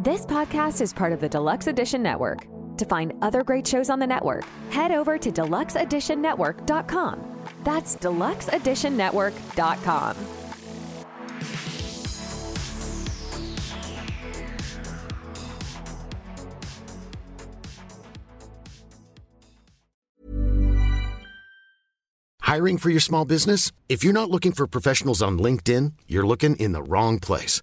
This podcast is part of the Deluxe Edition Network. To find other great shows on the network, head over to deluxeeditionnetwork.com. That's deluxeeditionnetwork.com. Hiring for your small business? If you're not looking for professionals on LinkedIn, you're looking in the wrong place.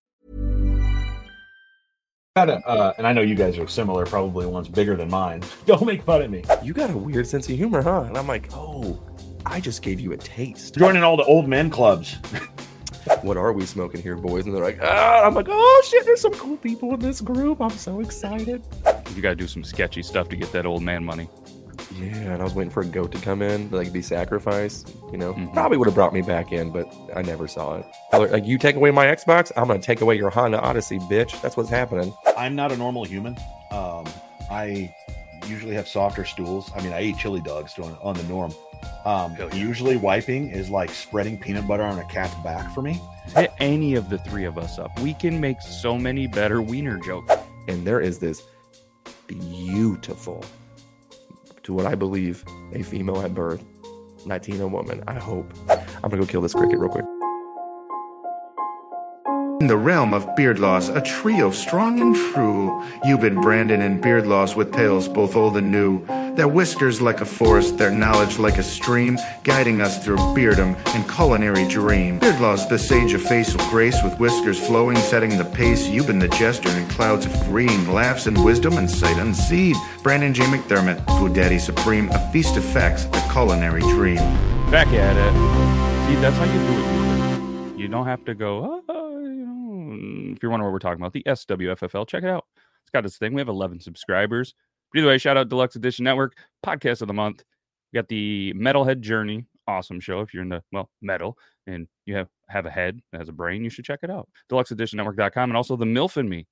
Got a, uh, and I know you guys are similar, probably one's bigger than mine. Don't make fun of me. You got a weird sense of humor, huh? And I'm like, oh, I just gave you a taste. Joining all the old men clubs. what are we smoking here, boys? And they're like, ah, I'm like, oh shit, there's some cool people in this group. I'm so excited. You got to do some sketchy stuff to get that old man money. Yeah, and I was waiting for a goat to come in, like be sacrificed. You know, mm-hmm. probably would have brought me back in, but I never saw it. Like, you take away my Xbox, I'm gonna take away your Honda Odyssey, bitch. That's what's happening. I'm not a normal human. Um, I usually have softer stools. I mean, I eat chili dogs on, on the norm. Um, yeah. Usually, wiping is like spreading peanut butter on a cat's back for me. Hit any of the three of us up. We can make so many better wiener jokes. And there is this beautiful to what I believe a female at birth, Latina woman. I hope. I'm gonna go kill this cricket real quick. In the realm of Beard Laws, a trio strong and true. Yuban, Brandon, and Beard Laws with tales both old and new. Their whiskers like a forest, their knowledge like a stream, guiding us through beardom and culinary dream. Beardlaw's the sage of facial grace, with whiskers flowing, setting the pace. Yuban the jester in clouds of green, laughs and wisdom and sight unseen. Brandon J. McDermott, Food Daddy Supreme, a feast of facts, a culinary dream. Back at it. See, that's how you do it. You don't have to go, oh, if you're wondering what we're talking about, the SWFFL, check it out. It's got this thing. We have 11 subscribers. Either way, shout out Deluxe Edition Network, podcast of the month. We got the Metalhead Journey, awesome show. If you're into, well, metal and you have, have a head that has a brain, you should check it out. DeluxeEditionNetwork.com and also The MILF and Me,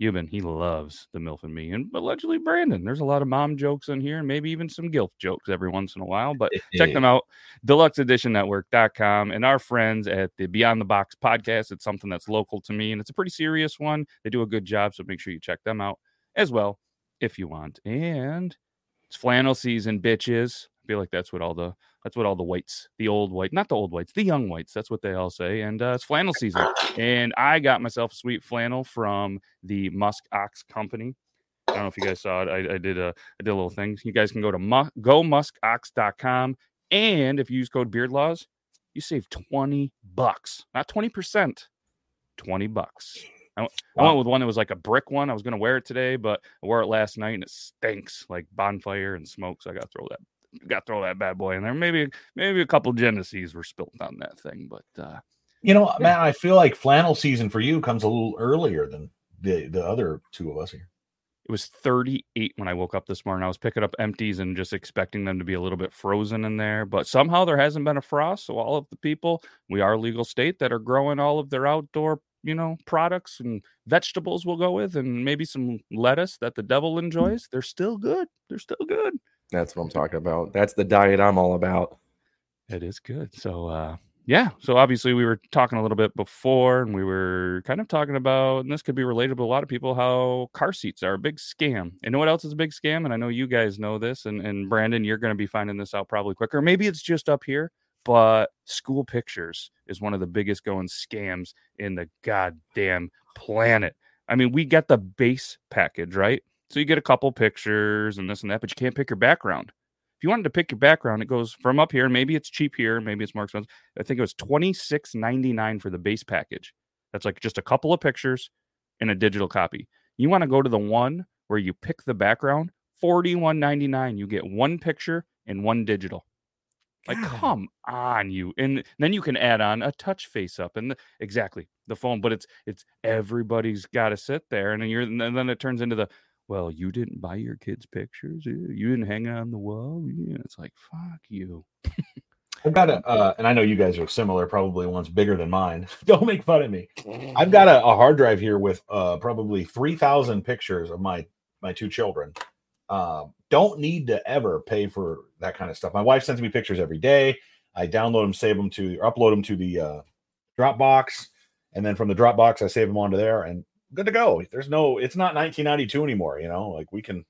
Yuban, he loves the MILF and me. And allegedly Brandon. There's a lot of mom jokes in here and maybe even some guilt jokes every once in a while. But check them out. DeluxeEditionNetwork.com and our friends at the Beyond the Box podcast. It's something that's local to me and it's a pretty serious one. They do a good job. So make sure you check them out as well if you want. And it's flannel season, bitches. Feel like that's what all the that's what all the whites, the old white, not the old whites, the young whites. That's what they all say. And uh, it's flannel season. And I got myself a sweet flannel from the Musk Ox Company. I don't know if you guys saw it. I, I did a I did a little thing. You guys can go to mu- gomuskox.com. And if you use code beardlaws, you save 20 bucks, not 20%, 20 bucks. I, wow. I went with one that was like a brick one. I was going to wear it today, but I wore it last night and it stinks like bonfire and smoke. So I got to throw that got to throw that bad boy in there. Maybe maybe a couple Genesees were spilt on that thing, but uh you know, yeah. man, I feel like flannel season for you comes a little earlier than the the other two of us here. It was 38 when I woke up this morning. I was picking up empties and just expecting them to be a little bit frozen in there, but somehow there hasn't been a frost. So all of the people, we are legal state that are growing all of their outdoor, you know, products and vegetables we'll go with and maybe some lettuce that the devil enjoys. They're still good. They're still good. That's what I'm talking about. That's the diet I'm all about. It is good. So uh yeah, so obviously we were talking a little bit before and we were kind of talking about and this could be related to a lot of people how car seats are a big scam. And what else is a big scam? And I know you guys know this and, and Brandon, you're gonna be finding this out probably quicker. Maybe it's just up here, but school pictures is one of the biggest going scams in the goddamn planet. I mean, we get the base package, right? So you get a couple pictures and this and that, but you can't pick your background. If you wanted to pick your background, it goes from up here. Maybe it's cheap here, maybe it's more expensive. I think it was twenty six ninety nine for the base package. That's like just a couple of pictures and a digital copy. You want to go to the one where you pick the background, forty one ninety nine. You get one picture and one digital. Like, God. come on, you. And then you can add on a touch face up and the, exactly the phone. But it's it's everybody's got to sit there, and then you're and then it turns into the well, you didn't buy your kids pictures, eh, you didn't hang it on the wall. Yeah, it's like fuck you. I've got a, uh, and I know you guys are similar, probably one's bigger than mine. Don't make fun of me. I've got a, a hard drive here with uh, probably 3,000 pictures of my my two children. Um, don't need to ever pay for that kind of stuff. My wife sends me pictures every day. I download them, save them to, or upload them to the uh, Dropbox, and then from the Dropbox, I save them onto there, and good to go. There's no, it's not 1992 anymore. You know, like we can,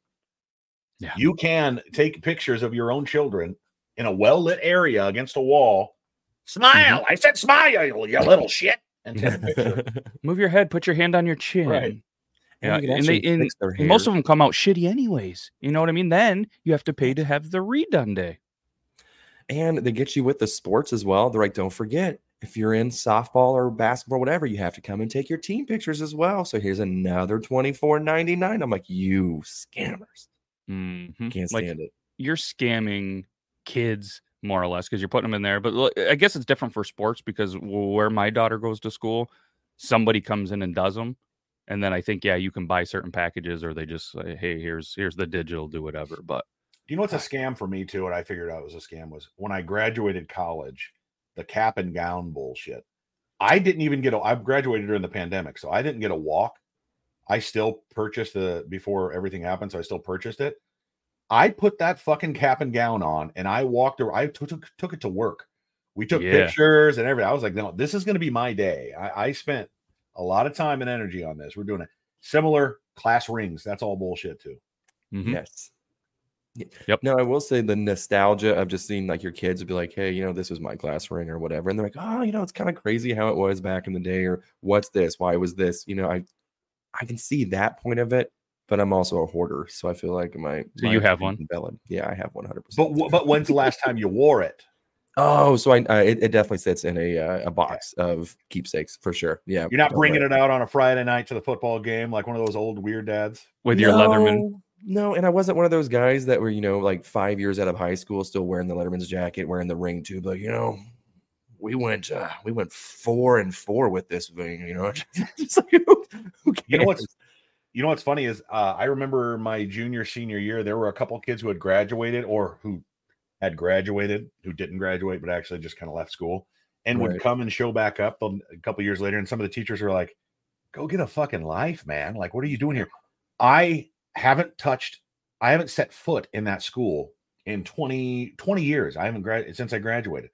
Yeah. you can take pictures of your own children in a well lit area against a wall. Smile! Mm-hmm. I said smile, you you little shit. And take a picture. Move your head, put your hand on your chin. Right. Yeah, and they and and most of them come out shitty anyways. You know what I mean? Then you have to pay to have the redone day. and they get you with the sports as well. They're like, don't forget, if you're in softball or basketball, or whatever, you have to come and take your team pictures as well. So here's another twenty four ninety nine. I'm like, you scammers, Mhm. can't Like, stand it. you're scamming kids more or less because you're putting them in there. But look, I guess it's different for sports because where my daughter goes to school, somebody comes in and does them, and then I think yeah, you can buy certain packages or they just say, hey, here's here's the digital, do whatever. But you know what's a scam for me too? What I figured out was a scam was when I graduated college, the cap and gown bullshit. I didn't even get a. I graduated during the pandemic, so I didn't get a walk. I still purchased the before everything happened, so I still purchased it. I put that fucking cap and gown on, and I walked. ar- I took took, took it to work. We took Yeah. pictures and everything. I was like, no, this is going to be my day. I, I spent a lot of time and energy on this. We're doing it. Similar class rings. That's all bullshit too. mhm. Yes. Y- Yep. Now I will say the nostalgia of just seeing like your kids would be like, hey, you know, this was my class ring or whatever. And they're like, oh, you know, it's kind of crazy how it was back in the day, or what's this? Why was this? You know, I I can see that point of it, but I'm also a hoarder. So I feel like my So my you have one? valid. Yeah, I have 100 But percent wh- but when's the last time you wore it? Oh, so I uh, it, it definitely sits in a uh, a box of keepsakes for sure. Yeah. You're not bringing it out on a Friday night to the football game like one of those old weird dads. with your Letterman. No, and I wasn't one of those guys that were, you know, like five years out of high school, still wearing the Letterman's jacket, wearing the ring too. But you know, we went uh, we went four and four with this thing, you know. Just like, who, who You know what's you know what's funny is uh, I remember my junior senior year there were a couple kids who had graduated or who had graduated who didn't graduate but actually just kind of left school and would come and show back up a couple years later and some of the teachers were like go get a fucking life man like what are you doing here I haven't touched I haven't set foot in that school in 20 20 years I haven't graduated since I graduated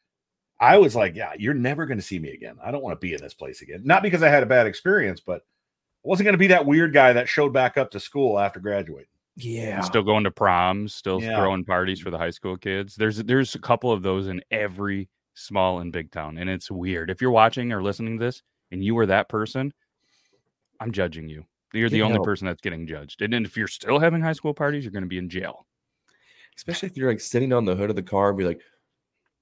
I was like yeah you're never going to see me again I don't want to be in this place again not because I had a bad experience but I wasn't going to be that weird guy that showed back up to school after graduating. Yeah. Still going to proms, still Yeah. throwing parties for the high school kids. There's there's a couple of those in every small and big town, and it's weird. If you're watching or listening to this, and you were that person, I'm judging you. You're the only help. person that's getting judged. And then if you're still having high school parties, you're going to be in jail. Especially if you're like sitting on the hood of the car and be like,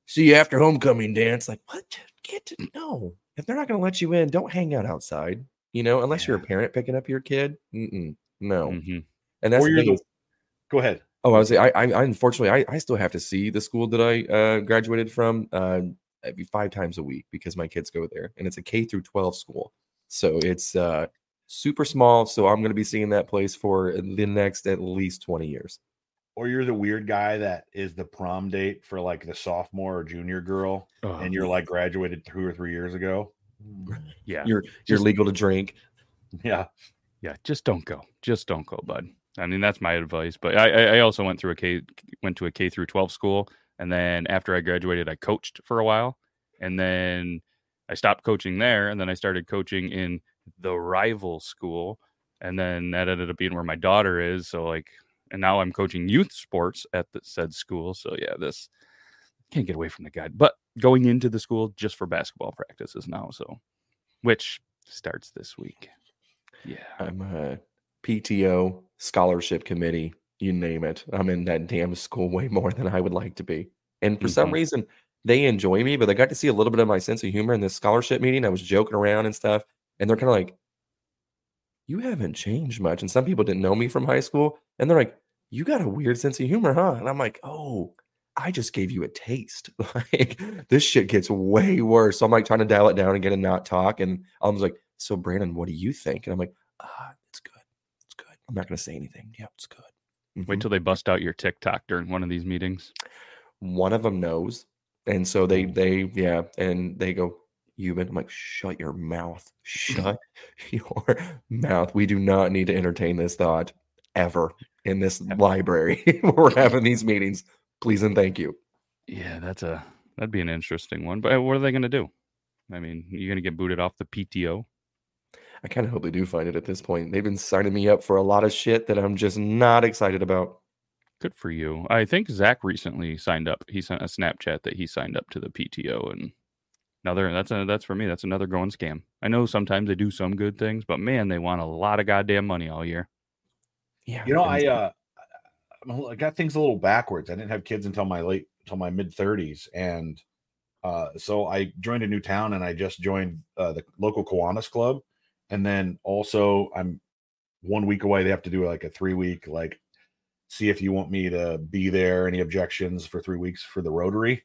see you after homecoming dance. Like, what? Get to know. If they're not going to let you in, don't hang out outside, you know, unless you're a parent picking up your kid. Mm-mm, no. Mhm. And that's the you're the- Go ahead. Oh, I was I, I I unfortunately I, I still have to see the school that I uh, graduated from uh, five times a week because my kids go there, and it's a K through twelve school, so it's uh, super small. So I'm going to be seeing that place for the next at least twenty years. Or you're the weird guy that is the prom date for like the sophomore or junior girl, Oh, and you're like graduated two or three years ago. Hmm. yeah, You're you're Just- legal to drink. Yeah. yeah. Just don't go. Just don't go, bud. I mean, that's my advice. But I, I also went through a K, went to a K through 12 school, and then after I graduated, I coached for a while, and then I stopped coaching there, and then I started coaching in the rival school, and then that ended up being where my daughter is. So like, and now I'm coaching youth sports at the said school. So yeah, this can't get away from the guide, but going into the school just for basketball practices now. So, which starts this week. Yeah, I'm a PTO scholarship committee. You name it. I'm in that damn school way more than I would like to be. And for some Mhm. reason, they enjoy me, but they got to see a little bit of my sense of humor in this scholarship meeting. I was joking around and stuff. And they're kind of like, you haven't changed much. And some people didn't know me from high school. And they're like, you got a weird sense of humor, huh? And I'm like, oh, I just gave you a taste. like this shit gets way worse. So I'm like trying to dial it down again and not talk. And I was like, so Brandon, what do you think? And I'm like, ah, it's good. It's good. I'm not gonna say anything. Yeah, it's good. wait Mhm. till they bust out your TikTok during one of these meetings. one of them knows. And so they they yeah, and they go, Yuban. I'm like, shut your mouth. Mm-hmm. Shut your mouth. We do not need to entertain this thought ever in this library. Where we're having these meetings. Please and thank you. Yeah, that's a that'd be an interesting one. But what are they going to do? I mean, you're going to get booted off the PTO. I kind of hope they do find it at this point. They've been signing me up for a lot of shit that I'm just not excited about. Good for you. I think Zach recently signed up. He sent a Snapchat that he signed up to the PTO, and another that's a that's for me. That's another going scam. I know sometimes they do some good things, but man, they want a lot of goddamn money all year. Yeah. You know, I uh, I'm a- I got things a little backwards. I didn't have kids until my late, until my mid 30s, and uh, so I joined a new town, and I just joined uh, the local Kiwanis club, and then also I'm one week away. They have to do like a three week like see if you want me to be there. Any objections for three weeks for the Rotary?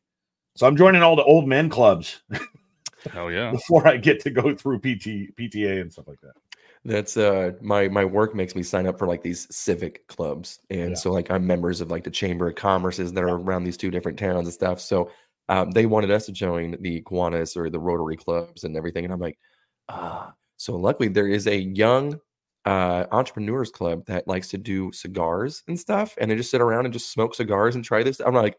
So I'm joining all the old men clubs Hell yeah. before I get to go through PT PTA and stuff like that. That's uh my my work makes me sign up for like these civic clubs. And Yeah. so like I'm members of like the chamber of commerces that are around these two different towns and stuff. So um, they wanted us to join the Kiwanis or the Rotary clubs and everything. And I'm like, ah. So luckily there is a young uh entrepreneurs club that likes to do cigars and stuff. And they just sit around and just smoke cigars and try this. I'm like,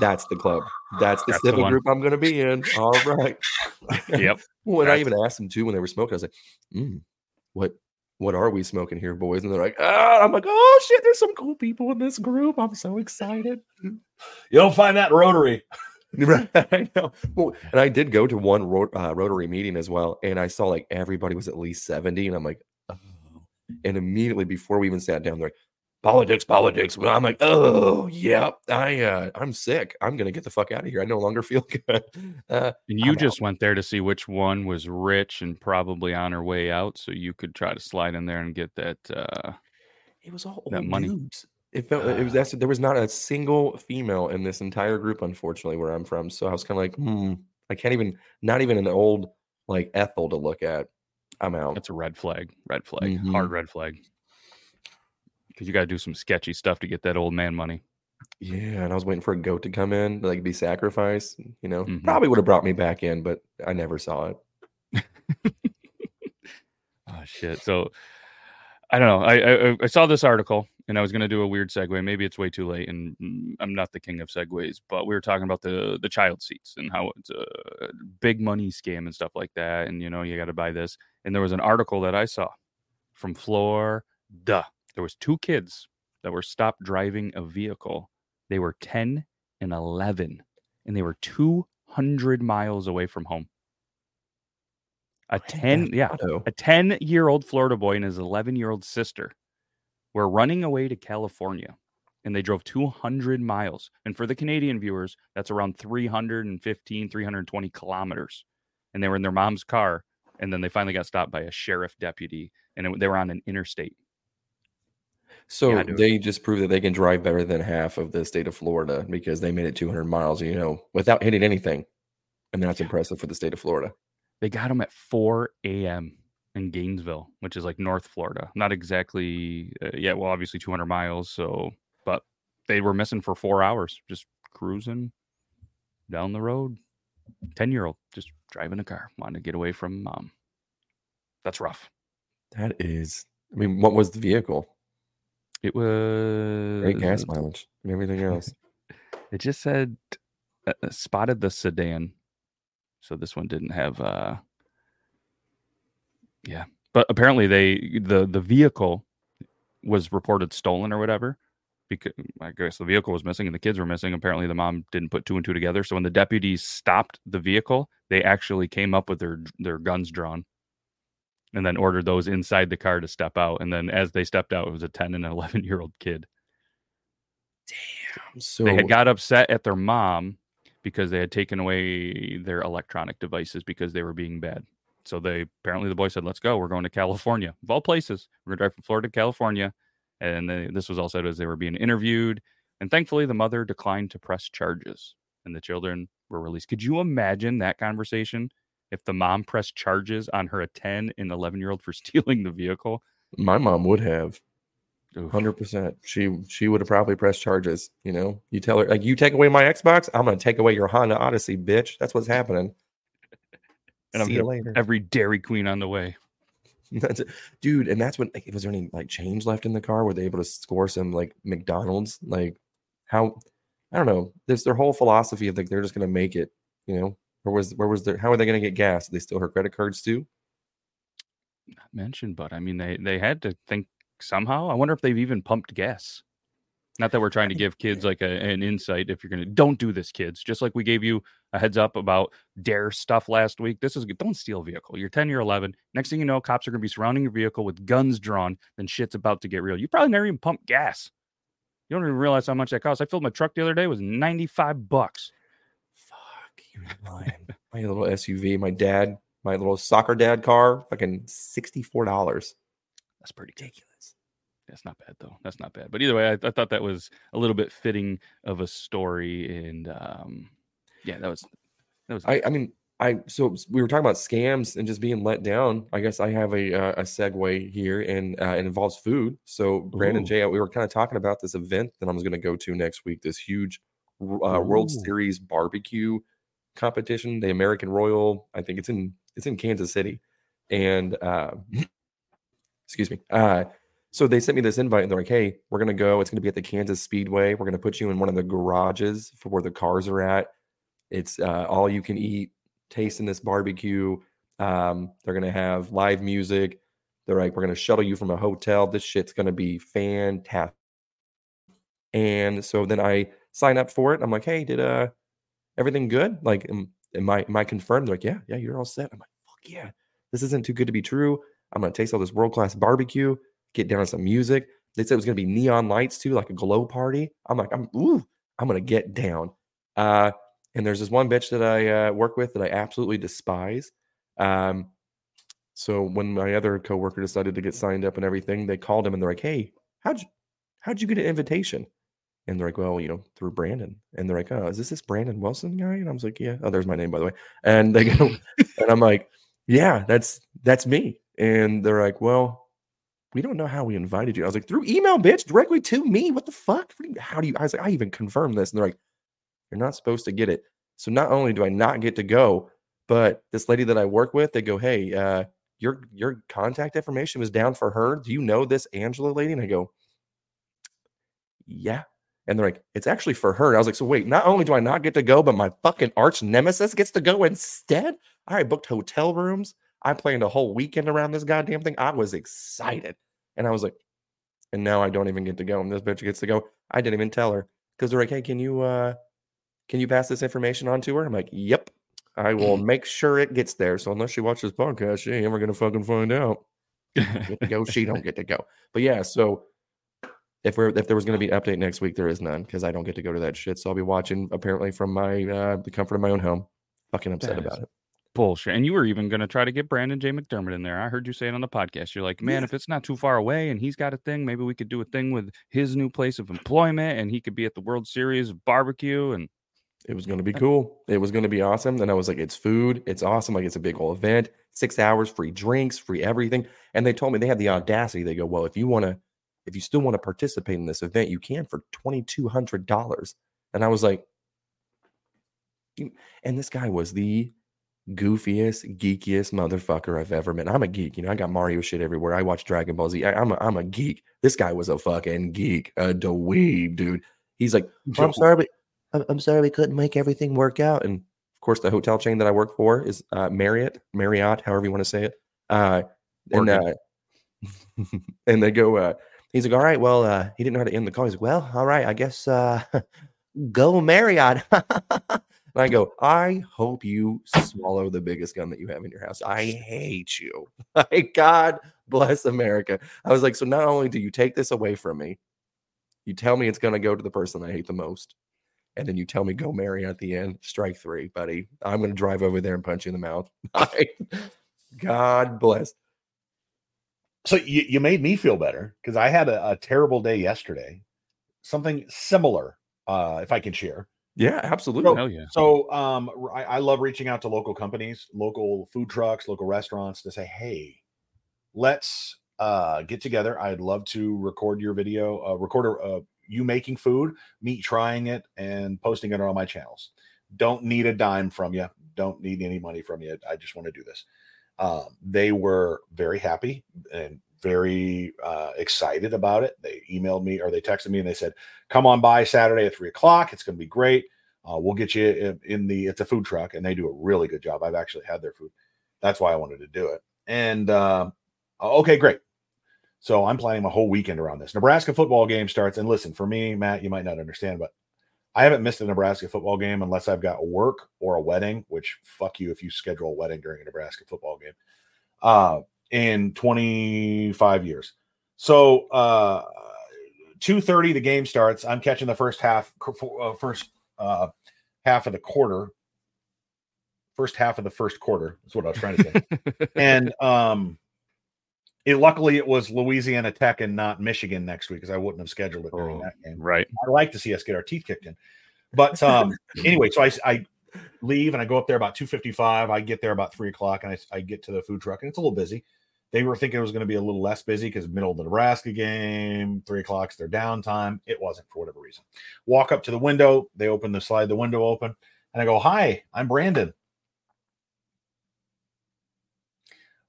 that's the club. That's the That's the civic one. group I'm gonna be in. All right. Yep. When I even asked them too when they were smoking, I was like, mm, "What, what are we smoking here, boys?" And they're like, "Ah!" I'm like, "Oh shit, there's some cool people in this group. I'm so excited." You don't find that in Rotary. Right, I know. Well, and I did go to one ro- uh, Rotary meeting as well, and I saw like everybody was at least seventy, and I'm like, "Oh!" And immediately before we even sat down, they're like, "Politics, politics." Well, I'm like, "Oh, yep, I, uh, I'm sick. I'm gonna get the fuck out of here. I no longer feel good." Uh, And you I'm just went there to see which one was rich and probably on her way out, so you could try to slide in there and get that. Uh, It was all that old money. dudes. It felt it was that's there was not a single female in this entire group, unfortunately, where I'm from. So I was kind of like, hmm, I can't even not even an old like Ethel to look at. I'm out. that's a red flag. Red flag. Mhm. Hard red flag. Because you got to do some sketchy stuff to get that old man money. Yeah, and I was waiting for a goat to come in, like be sacrificed. You know, Mhm. probably would have brought me back in, but I never saw it. Oh shit. So I don't know. I I, I saw this article and I was gonna do a weird segue. Maybe it's way too late, and mm, I'm not the king of segues. But we were talking about the the child seats and how it's a big money scam and stuff like that. And you know, you got to buy this. And there was an article that I saw from Florida. There was two kids that were stopped driving a vehicle. They were 10 and 11, and they were 200 miles away from home. A 10 yeah, a 10-year-old Florida boy and his 11 year old sister were running away to California and they drove 200 miles. And for the Canadian viewers, that's around 315, 320 kilometers. And they were in their mom's car. And then they finally got stopped by a sheriff deputy and it, they were on an interstate. So dude. they just proved that they can drive better than half of the state of Florida because they made it 200 miles, you know, without hitting anything. And that's impressive for the state of Florida. They got him at 4 a.m. in Gainesville, which is like North Florida. Not exactly, uh, yeah, well, obviously 200 miles. So, but they were missing for four hours, just cruising down the road. 10 year old just driving a car, wanting to get away from mom. That's rough. That is, I mean, what was the vehicle? It was Great gas mileage and everything else. It just said uh, uh, spotted the sedan. So this one didn't have uh yeah. But apparently they the the vehicle was reported stolen or whatever because I guess the vehicle was missing and the kids were missing. Apparently the mom didn't put two and two together. So when the deputies stopped the vehicle, they actually came up with their their guns drawn and then ordered those inside the car to step out. And then as they stepped out, it was a 10 and 11 year old kid. Damn. So they had got upset at their mom because they had taken away their electronic devices because they were being bad. So they apparently the boy said, "Let's go. We're going to California, of all places. We're going to drive from Florida to California." And they, this was all said as they were being interviewed. And thankfully, the mother declined to press charges, and the children were released. Could you imagine that conversation if the mom pressed charges on her a 10 and 11 year old for stealing the vehicle? my mom would have. Hundred percent. She she would have probably pressed charges. You know, you tell her like you take away my Xbox, I'm gonna take away your Honda Odyssey, bitch. That's what's happening. And I'm See you later, Every Dairy Queen on the way. That's it. dude. And that's when like, was there any like change left in the car? Were they able to score some like McDonald's? Like how? I don't know. There's their whole philosophy of like they're just gonna make it. You know, where was where was their? How are they gonna get gas? Did They steal her credit cards too. Not mentioned, but I mean, they they had to think somehow. I wonder if they've even pumped gas. Not that we're trying to give kids like a, an insight. If you're gonna don't do this, kids. Just like we gave you a heads up about dare stuff last week. This is don't steal a vehicle. You're 10, you're 11. Next thing you know, cops are gonna be surrounding your vehicle with guns drawn. Then shit's about to get real. You probably never even pumped gas. You don't even realize how much that costs. I filled my truck the other day. It was 95 bucks. Fuck you, lying. my little SUV, my dad, my little soccer dad car, fucking sixty four dollars. That's pretty ridiculous. That's not bad though. That's not bad. But either way, I, I thought that was a little bit fitting of a story, and um, yeah, that was that was. I, I mean, I so we were talking about scams and just being let down. I guess I have a uh, a segue here, and uh, it involves food. So Brandon Ooh. Jay, we were kind of talking about this event that I was going to go to next week. This huge uh, World Series barbecue competition, the American Royal. I think it's in it's in Kansas City, and uh, excuse me. Uh, so they sent me this invite, and they're like, "Hey, we're gonna go. It's gonna be at the Kansas Speedway. We're gonna put you in one of the garages for where the cars are at. It's uh, all you can eat, tasting this barbecue. Um, they're gonna have live music. They're like, we're gonna shuttle you from a hotel. This shit's gonna be fantastic. And so then I sign up for it. I'm like, hey, did uh everything good? Like, am, am I am I confirmed? They're like, yeah, yeah, you're all set. I'm like, fuck yeah, this isn't too good to be true. I'm gonna taste all this world class barbecue, get down to some music. They said it was gonna be neon lights too, like a glow party. I'm like, I'm ooh, I'm gonna get down. Uh, and there's this one bitch that I uh, work with that I absolutely despise. Um, so when my other coworker decided to get signed up and everything, they called him and they're like, "Hey, how'd you how'd you get an invitation?" And they're like, "Well, you know, through Brandon." And they're like, "Oh, is this this Brandon Wilson guy?" And I was like, "Yeah." Oh, there's my name by the way. And they go, and I'm like, "Yeah, that's that's me." And they're like, "Well, we don't know how we invited you." I was like, "Through email, bitch, directly to me. What the fuck? What do you- How do you?" I was like, "I even confirmed this." And they're like, "You're not supposed to get it." So not only do I not get to go, but this lady that I work with, they go, "Hey, uh, your your contact information was down for her. Do you know this Angela lady?" And I go, "Yeah." And they're like, "It's actually for her." And I was like, "So wait, not only do I not get to go, but my fucking arch nemesis gets to go instead." I booked hotel rooms. I planned a whole weekend around this goddamn thing. I was excited, and I was like, and now I don't even get to go. And this bitch gets to go. I didn't even tell her because they're like, "Hey, can you uh, can you pass this information on to her?" I'm like, "Yep." I will make sure it gets there. So unless she watches podcast, she ain't ever gonna fucking find out. Get to go, she don't get to go. But yeah, so if we're if there was gonna be an update next week, there is none because I don't get to go to that shit. So I'll be watching apparently from my uh the comfort of my own home. Fucking upset about it. Bullshit. And you were even going to try to get Brandon J. McDermott in there. I heard you say it on the podcast. You're like, man, Yeah. if it's not too far away and he's got a thing, maybe we could do a thing with his new place of employment and he could be at the World Series of barbecue. And It was gonna be cool. It was gonna be awesome. Then I was like, it's food, it's awesome. Like it's a big whole event, six hours, free drinks, free everything. And they told me they had the audacity. They go, Well, if you want to, if you still want to participate in this event, you can for twenty two hundred dollars. And I was like, and this guy was the goofiest, geekiest motherfucker I've ever met. I'm a geek, you know. I got Mario shit everywhere. I watch Dragon Ball Z. I, I'm a, I'm a geek. This guy was a fucking geek, a dweeb, dude. He's like, "Oh, I'm sorry, but I'm, I'm sorry we couldn't make everything work out. And of course, the hotel chain that I work for is uh, Marriott, Marriott, however you want to say it. Uh, and uh, and they go, uh, he's like, all right, well, uh, he didn't know how to end the call. He's like, well, all right, I guess uh, go Marriott. and I go, I hope you swallow the biggest gun that you have in your house. I hate you. Like, God bless America. I was like, so not only do you take this away from me, you tell me it's going to go to the person I hate the most. And then you tell me go Marriott at the end. Strike three, buddy. I'm going to drive over there and punch you in the mouth. God bless. So you, you made me feel better because I had a, a terrible day yesterday. Something similar, uh, if I can share. Yeah, absolutely. So, Hell yeah. so um, I, I love reaching out to local companies, local food trucks, local restaurants to say, hey, let's uh, get together. I'd love to record your video, uh, record a, uh, you making food, me trying it, and posting it on my channels. Don't need a dime from you. Don't need any money from you. I just want to do this. Um, they were very happy and very uh, excited about it. They emailed me or they texted me and they said, "Come on by Saturday at three o'clock. It's going to be great. Uh, we'll get you in, in the. It's a food truck, and they do a really good job. I've actually had their food. That's why I wanted to do it. And uh, okay, great. So I'm planning my whole weekend around this. Nebraska football game starts, and listen, for me, Matt, you might not understand, but I haven't missed a Nebraska football game unless I've got work or a wedding. Which fuck you if you schedule a wedding during a Nebraska football game. Uh, in 25 years. So uh 2:30 the game starts. I'm catching the first half uh, first uh half of the quarter. First half of the first quarter. That's what I was trying to say. and um it luckily it was Louisiana Tech and not Michigan next week because I wouldn't have scheduled it during Oh, that game. Right. I like to see us get our teeth kicked in. But um anyway, so I, I leave and I go up there about 255. I get there about three o'clock and I, I get to the food truck and it's a little busy. They were thinking it was going to be a little less busy because middle of the Nebraska game, three o'clock's their downtime. It wasn't for whatever reason. Walk up to the window, they open the slide, the window open, and I go, Hi, I'm Brandon.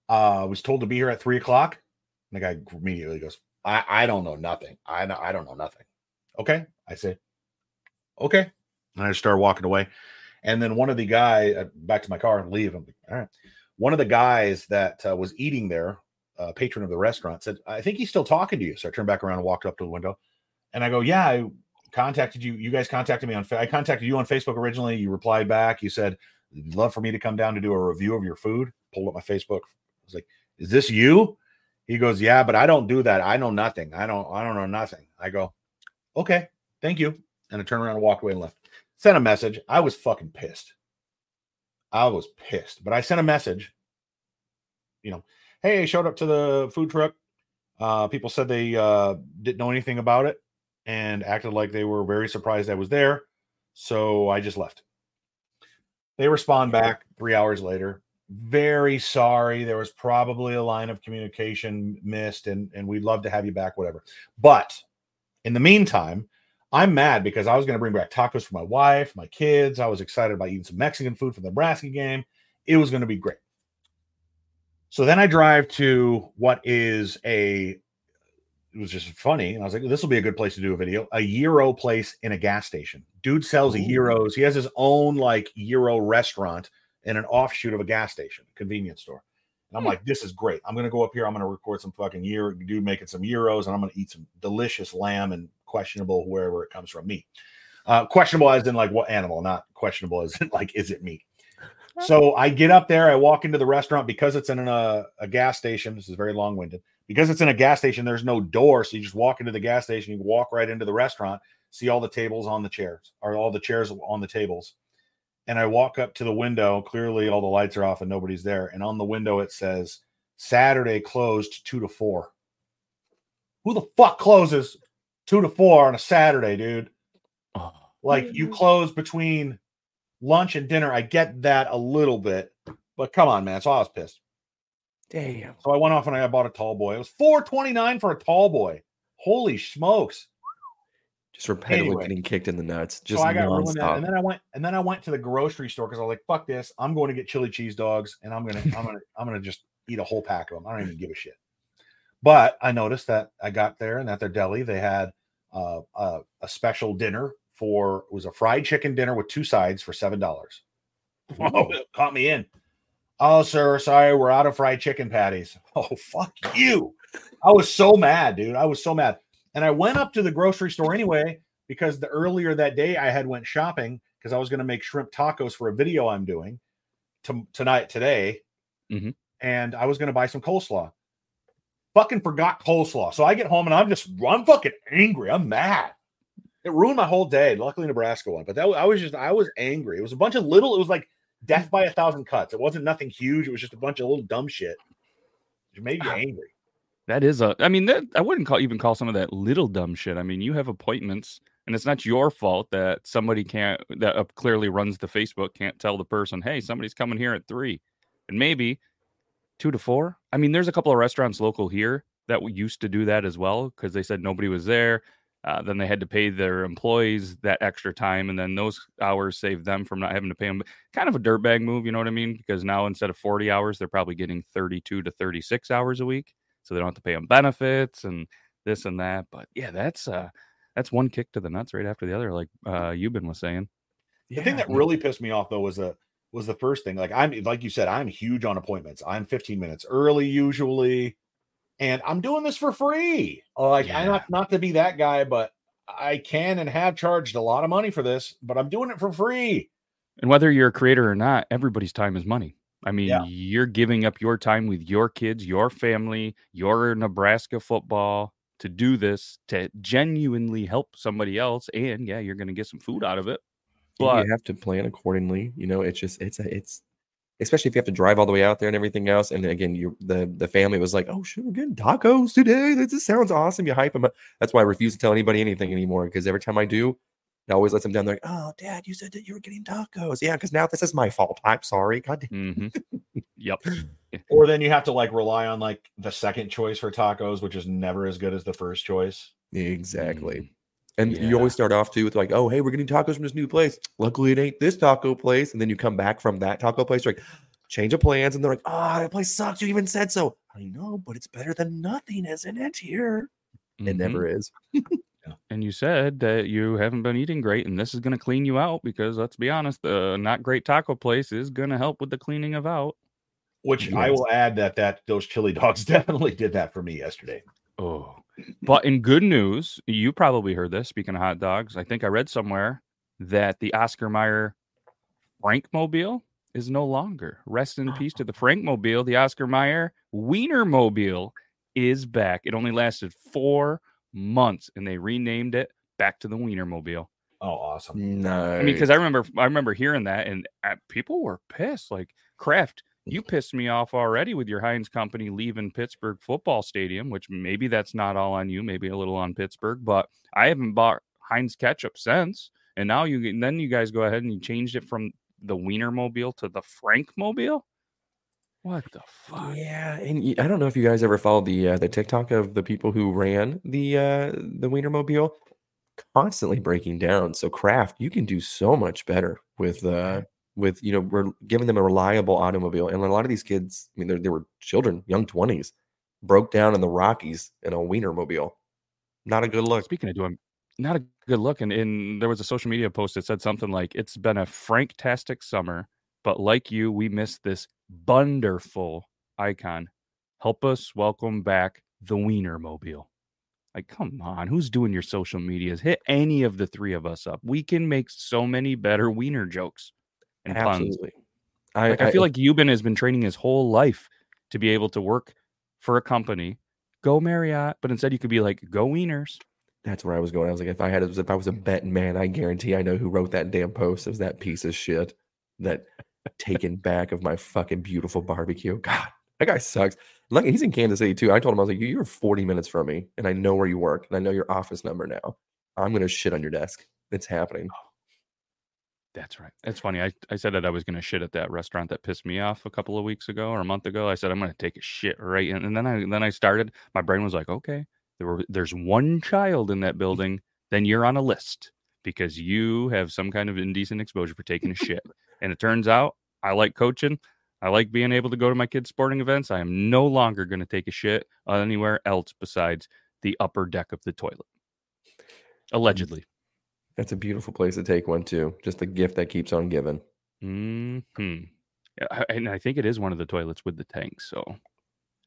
Uh, was told to be here at three o'clock. And the guy immediately goes, I, I don't know nothing. I I don't know nothing. Okay. I say, okay. And I just started walking away. And then one of the guy uh, back to my car and leave. I'm like, all right. One of the guys that uh, was eating there, uh, patron of the restaurant, said, I think he's still talking to you. So I turned back around and walked up to the window. And I go, yeah, I contacted you. You guys contacted me on, I contacted you on Facebook originally. You replied back. You said, love for me to come down to do a review of your food. Pulled up my Facebook. I was like, is this you? He goes, yeah, but I don't do that. I know nothing. I don't, I don't know nothing. I go, okay, thank you. And I turned around and walked away and left. Sent a message. I was fucking pissed. I was pissed, but I sent a message. You know, hey, I showed up to the food truck. Uh, people said they uh, didn't know anything about it and acted like they were very surprised I was there. So I just left. They respond back three hours later. Very sorry. There was probably a line of communication missed, and, and we'd love to have you back, whatever. But in the meantime, I'm mad because I was going to bring back tacos for my wife, my kids. I was excited about eating some Mexican food for the Nebraska game. It was going to be great. So then I drive to what is a it was just funny. And I was like, this will be a good place to do a video. A gyro place in a gas station. Dude sells gyros. He has his own like gyro restaurant in an offshoot of a gas station, convenience store. And I'm like, this is great. I'm gonna go up here. I'm gonna record some fucking year dude making some gyros, and I'm gonna eat some delicious lamb and questionable wherever it comes from meat. Uh, questionable as in like what animal, not questionable as in like is it meat. So I get up there, I walk into the restaurant because it's in a, a gas station. This is very long winded. Because it's in a gas station, there's no door. So you just walk into the gas station, you walk right into the restaurant, see all the tables on the chairs, or all the chairs on the tables. And I walk up to the window. Clearly, all the lights are off and nobody's there. And on the window, it says Saturday closed two to four. Who the fuck closes two to four on a Saturday, dude? Oh. Like you mm-hmm. close between lunch and dinner. I get that a little bit, but come on, man. So I was pissed. Damn. So I went off and I bought a tall boy. It was four twenty nine for a tall boy. Holy smokes! Just repetitively Anyway. getting kicked in the nuts. Just so I got ruined and then I went and then I went to the grocery store because I was like, "Fuck this! I'm going to get chili cheese dogs, and I'm gonna I'm gonna I'm gonna just eat a whole pack of them. I don't even give a shit." But I noticed that I got there and at their deli they had uh, a, a special dinner for it was a fried chicken dinner with two sides for seven dollars. Oh, caught me in. Oh, sir, sorry, we're out of fried chicken patties. Oh, fuck you! I was so mad, dude. I was so mad, and I went up to the grocery store anyway because the earlier that day I had went shopping because I was going to make shrimp tacos for a video I'm doing to, tonight today, Mhm. and I was going to buy some coleslaw. Fucking forgot coleslaw, so I get home and I'm just I'm fucking angry. I'm mad. It ruined my whole day. Luckily, Nebraska won, but that I was just I was angry. It was a bunch of little. It was like death by a thousand cuts. It wasn't nothing huge. It was just a bunch of little dumb shit. It made you angry. That is a. I mean, that I wouldn't call even call some of that little dumb shit. I mean, you have appointments, and it's not your fault that somebody can't that uh, clearly runs the Facebook can't tell the person, hey, somebody's coming here at three, and maybe two to four. I mean, there's a couple of restaurants local here that used to do that as well because they said nobody was there. Uh, then they had to pay their employees that extra time, and then those hours saved them from not having to pay them. Kind of a dirtbag move, you know what I mean? Because now instead of 40 hours, they're probably getting 32 to 36 hours a week so they don't have to pay them benefits and this and that. But yeah, that's uh that's one kick to the nuts right after the other, like uh Yuban was saying. The thing that really pissed me off though was the was the first thing. Like I'm like you said, I'm huge on appointments. I'm 15 minutes early usually, and I'm doing this for free. Like I'm not not to be that guy, but I can and have charged a lot of money for this, but I'm doing it for free. And whether you're a creator or not, everybody's time is money. I mean, Yeah. you're giving up your time with your kids, your family, your Nebraska football to do this to genuinely help somebody else. And yeah, you're going to get some food out of it. But you have to plan accordingly. You know, it's just it's a it's especially if you have to drive all the way out there and everything else. And again, you the the family was like, "Oh shit, we're getting tacos today. That just sounds awesome." You hype them up. That's why I refuse to tell anybody anything anymore because every time I do, it always lets them down. They're like, "Oh, Dad, you said that you were getting tacos." Yeah, because now this is my fault. I'm sorry. God damn. Mhm. yep. Or then you have to like rely on like the second choice for tacos, which is never as good as the first choice. Exactly. Mm, And you always start off too with like, oh, hey, we're getting tacos from this new place. Luckily, it ain't this taco place. And then you come back from that taco place, you're like, change of plans. And they're like, oh, that place sucks. You even said so. I know, but it's better than nothing, isn't it? Here. It Mhm. never is. And you said that you haven't been eating great, and this is going to clean you out because let's be honest, the not great taco place is going to help with the cleaning of out. Which I will add that that those chili dogs definitely did that for me yesterday. Oh, but in good news, you probably heard this. Speaking of hot dogs, I think I read somewhere that the Oscar Mayer Frank Mobile is no longer. Rest in peace to the Frank Mobile. The Oscar Mayer Wiener Mobile is back. It only lasted four months, and they renamed it back to the Wiener Mobile. Oh, awesome. No. I mean, because I remember, I remember hearing that, and uh, people were pissed. Like Kraft, you pissed me off already with your Heinz company leaving Pittsburgh football stadium. Which maybe that's not all on you, maybe a little on Pittsburgh. But I haven't bought Heinz ketchup since. And now you, and then you guys go ahead and you changed it from the Wiener Mobile to the Frank Mobile. What the fuck? Yeah, and I don't know if you guys ever followed the uh, the TikTok of the people who ran the uh, the Wienermobile, constantly breaking down. So Kraft, you can do so much better with uh, with you know we're giving them a reliable automobile, and a lot of these kids, I mean, they they were children, young twenties, broke down in the Rockies in a Wienermobile. Not a good look. Speaking of doing not a good look, and, and there was a social media post that said something like, "It's been a franktastic summer, but like you, we miss this wonderful icon. Help us welcome back the Wiener Mobile." Like, come on, who's doing your social medias? Hit any of the three of us up. We can make so many better Wiener jokes and puns. Absolutely. Like, I, feel like Euban has been training his whole life to be able to work for a company, go Marriott, but instead you could be like, go Wieners. That's where I was going. I was like, if I had, if I was a betting man, I guarantee I know who wrote that damn post. It was that piece of shit that taken back of my fucking beautiful barbecue. God, that guy sucks. Like he's in Kansas City too. I told him I was like, "You- you're 40 minutes from me, and I know where you work, and I know your office number now. I'm gonna shit on your desk. It's happening. Oh. That's right. It's funny. I, I said that I was to shit at that restaurant that pissed me off a couple of weeks ago or a month ago. I said I'm to take a shit right, and, and then I then I started. My brain was like, okay, there were there's one child in that building then you're on a list because you have some kind of indecent exposure for taking a shit. And it turns out I like coaching. I like being able to go to my kids' sporting events. I am no longer going to take a shit anywhere else besides the upper deck of the toilet. Allegedly. That's a beautiful place to take one too. Just a gift that keeps on giving. Hmm. And I think it is one of the toilets with the tank. So,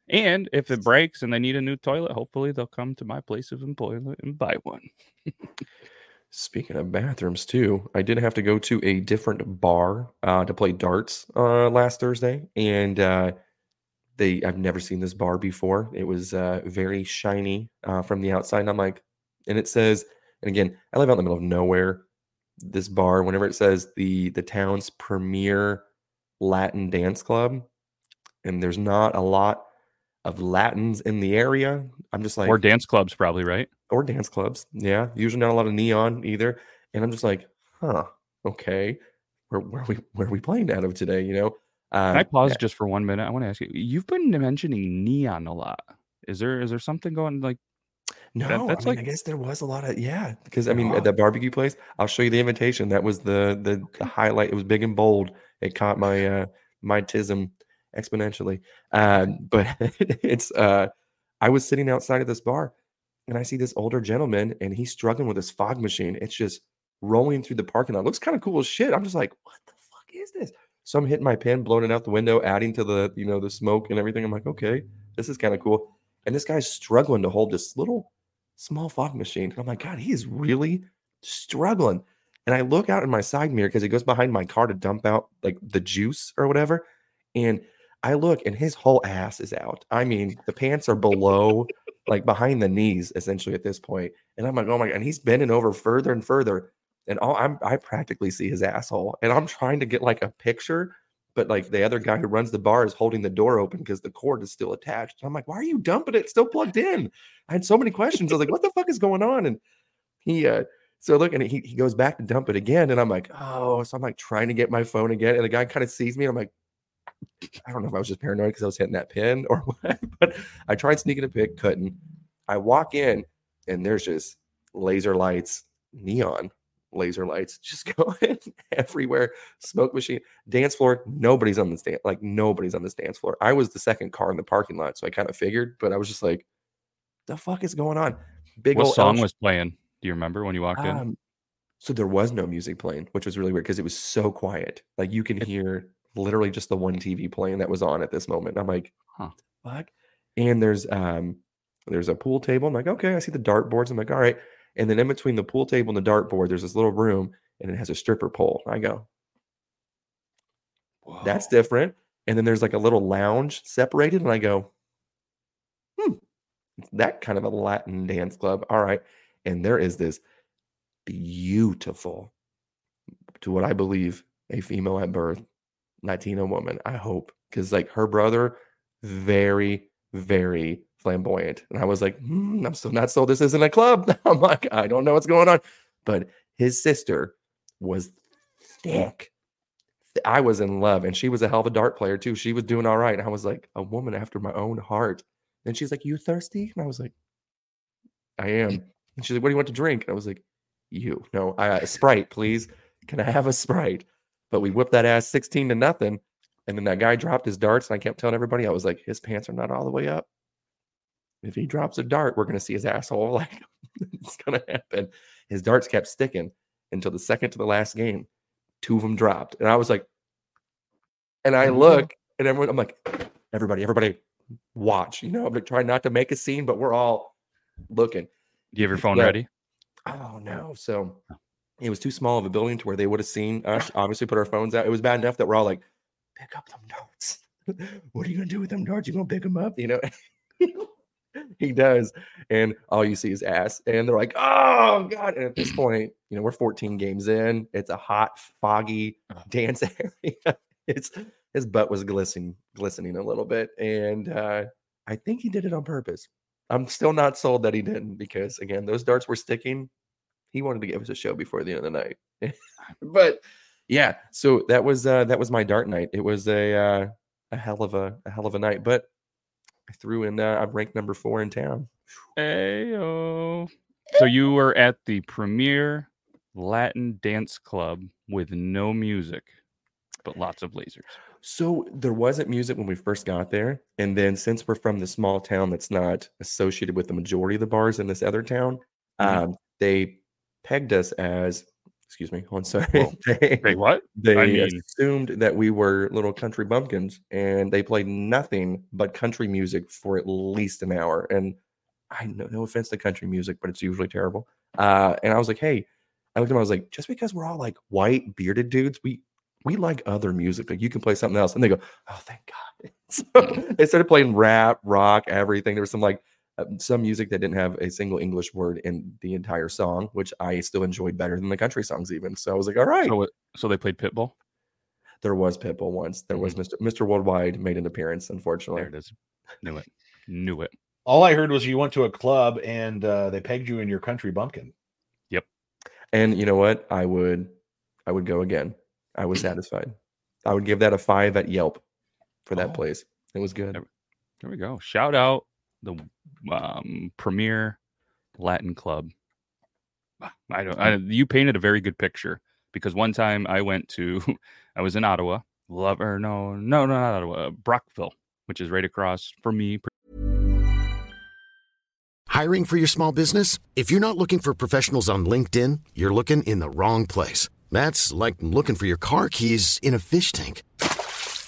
and if it breaks and they need a new toilet, hopefully they'll come to my place of employment and buy one. Speaking of bathrooms, too, I did have to go to a different bar uh, to play darts uh, last Thursday, and uh, they I've never seen this bar before. It was uh, very shiny uh, from the outside. And I'm like, and it says, and again, I live out in the middle of nowhere. This bar, whenever it says the the town's premier Latin dance club, and there's not a lot of Latins in the area. I'm just like, or dance clubs, probably right or dance clubs. Yeah, usually not a lot of neon either. And I'm just like, huh, okay, where where are we where are we playing out of today? You know. Um, Can I pause yeah. just for one minute? I want to ask you. You've been mentioning neon a lot. Is there is there something going like? No, that, that's I mean, like I guess there was a lot of yeah. Because I mean, at that barbecue place, I'll show you the invitation. That was the the, the highlight. It was big and bold. It caught my uh my tism exponentially. Um, but it's uh, I was sitting outside of this bar and I see this older gentleman and he's struggling with his fog machine. It's just rolling through the parking lot. Looks kind of cool as shit. I'm just like, what the fuck is this? So I'm hitting my pen, blowing it out the window, adding to the, you know, the smoke and everything. I'm like, okay, this is kind of cool. And this guy's struggling to hold this little small fog machine. And I'm like, God, he is really struggling. And I look out in my side mirror because he goes behind my car to dump out like the juice or whatever. And I look and his whole ass is out. I mean, the pants are below like behind the knees essentially at this point. And I'm like, oh my god, and he's bending over further and further. And all I'm I practically see his asshole. And I'm trying to get like a picture, but like the other guy who runs the bar is holding the door open because the cord is still attached. And I'm like, why are you dumping it? It's still plugged in. I had so many questions. I was like, what the fuck is going on? And he uh so look, and he, he goes back to dump it again. And I'm like, oh, so I'm like trying to get my phone again. And the guy kind of sees me. I'm like, I don't know if I was just paranoid because I was hitting that pin or what, but I tried sneaking a pick, couldn't. I walk in and there's just laser lights, neon laser lights just going everywhere. Smoke machine, dance floor. Nobody's on the stand, like nobody's on this dance floor. I was the second car in the parking lot, so I kind of figured, but I was just like, the fuck is going on? Big what song was playing? Do you remember when you walked um, in? So there was no music playing, which was really weird because it was so quiet. Like you can hear literally just the one TV playing that was on at this moment. I'm like, huh, fuck. And there's um there's a pool table. I'm like, okay, I see the dart boards. I'm like, all right. And then in between the pool table and the dart board, there's this little room and it has a stripper pole. I go, Whoa. that's different. And then there's like a little lounge separated, and I go, hmm, that kind of a Latin dance club. All right. And there is this beautiful, to what I believe, a female at birth Latina woman. I hope because like her brother, very very flamboyant, and I was like, hmm, I'm still not sold. This isn't a club. I'm like, I don't know what's going on, but his sister was thick. I was in love, and she was a hell of a dart player too. She was doing all right. And I was like, a woman after my own heart. And she's like, "You thirsty?" And I was like, "I am." And she's like, "What do you want to drink?" And I was like, "You no, uh, Sprite, please. Can I have a Sprite?" But we whipped that ass 16 to nothing. And then that guy dropped his darts, and I kept telling everybody, I was like, his pants are not all the way up. If he drops a dart, we're gonna see his asshole. Like it's gonna happen. His darts kept sticking until the second to the last game. Two of them dropped. And I was like, and I mm-hmm. look, and everyone, I'm like, everybody, everybody, watch. You know, I'm like trying not to make a scene, but we're all looking. Do you have your phone yeah. ready? Oh no. So oh it was too small of a building to where they would have seen us obviously put our phones out. It was bad enough that we're all like, pick up them darts. what are you gonna do with them darts? You gonna pick them up? You know, he does, and all you see is ass. And they're like, oh god. And at this point, you know, we're 14 games in. It's a hot, foggy dance area. it's his butt was glistening, glistening a little bit, and uh, I think he did it on purpose. I'm still not sold that he didn't because again, those darts were sticking he wanted to give us a show before the end of the night. but yeah, so that was uh that was my dart night. It was a uh a hell of a a hell of a night, but I threw in uh, I'm ranked number four in town. Hey So you were at the premier Latin dance club with no music, but lots of lasers. So there wasn't music when we first got there, and then since we're from the small town that's not associated with the majority of the bars in this other town, Mhm. um, they pegged us as. Excuse me. I'm sorry. Whoa. they, Wait, what? they I mean- assumed that we were little country bumpkins, and they played nothing but country music for at least an hour. And I no, no offense to country music, but it's usually terrible. Uh, and I was like, hey, I looked at him. I was like, just because we're all like white bearded dudes, we we like other music. Like you can play something else. And they go, oh, thank God. So they started playing rap, rock, everything. There was some like some music that didn't have a single English word in the entire song, which I still enjoyed better than the country songs, even. So I was like, all right. So, so they played Pitbull. There was Pitbull once. There was Mr. Mr. Worldwide made an appearance, unfortunately. There it is. Knew it. Knew it. All I heard was you went to a club and uh, they pegged you in your country bumpkin. Yep. And you know what? I would I would go again. I was satisfied. I would give that a five at Yelp for that Oh. place. It was good. There we go. Shout out the um, premier Latin club. Ah, I don't. I, you painted a very good picture because one time I went to, I was in Ottawa. Love or no, no, no, not Ottawa. Brockville, which is right across from me. Hiring for your small business? If you're not looking for professionals on LinkedIn, you're looking in the wrong place. That's like looking for your car keys in a fish tank.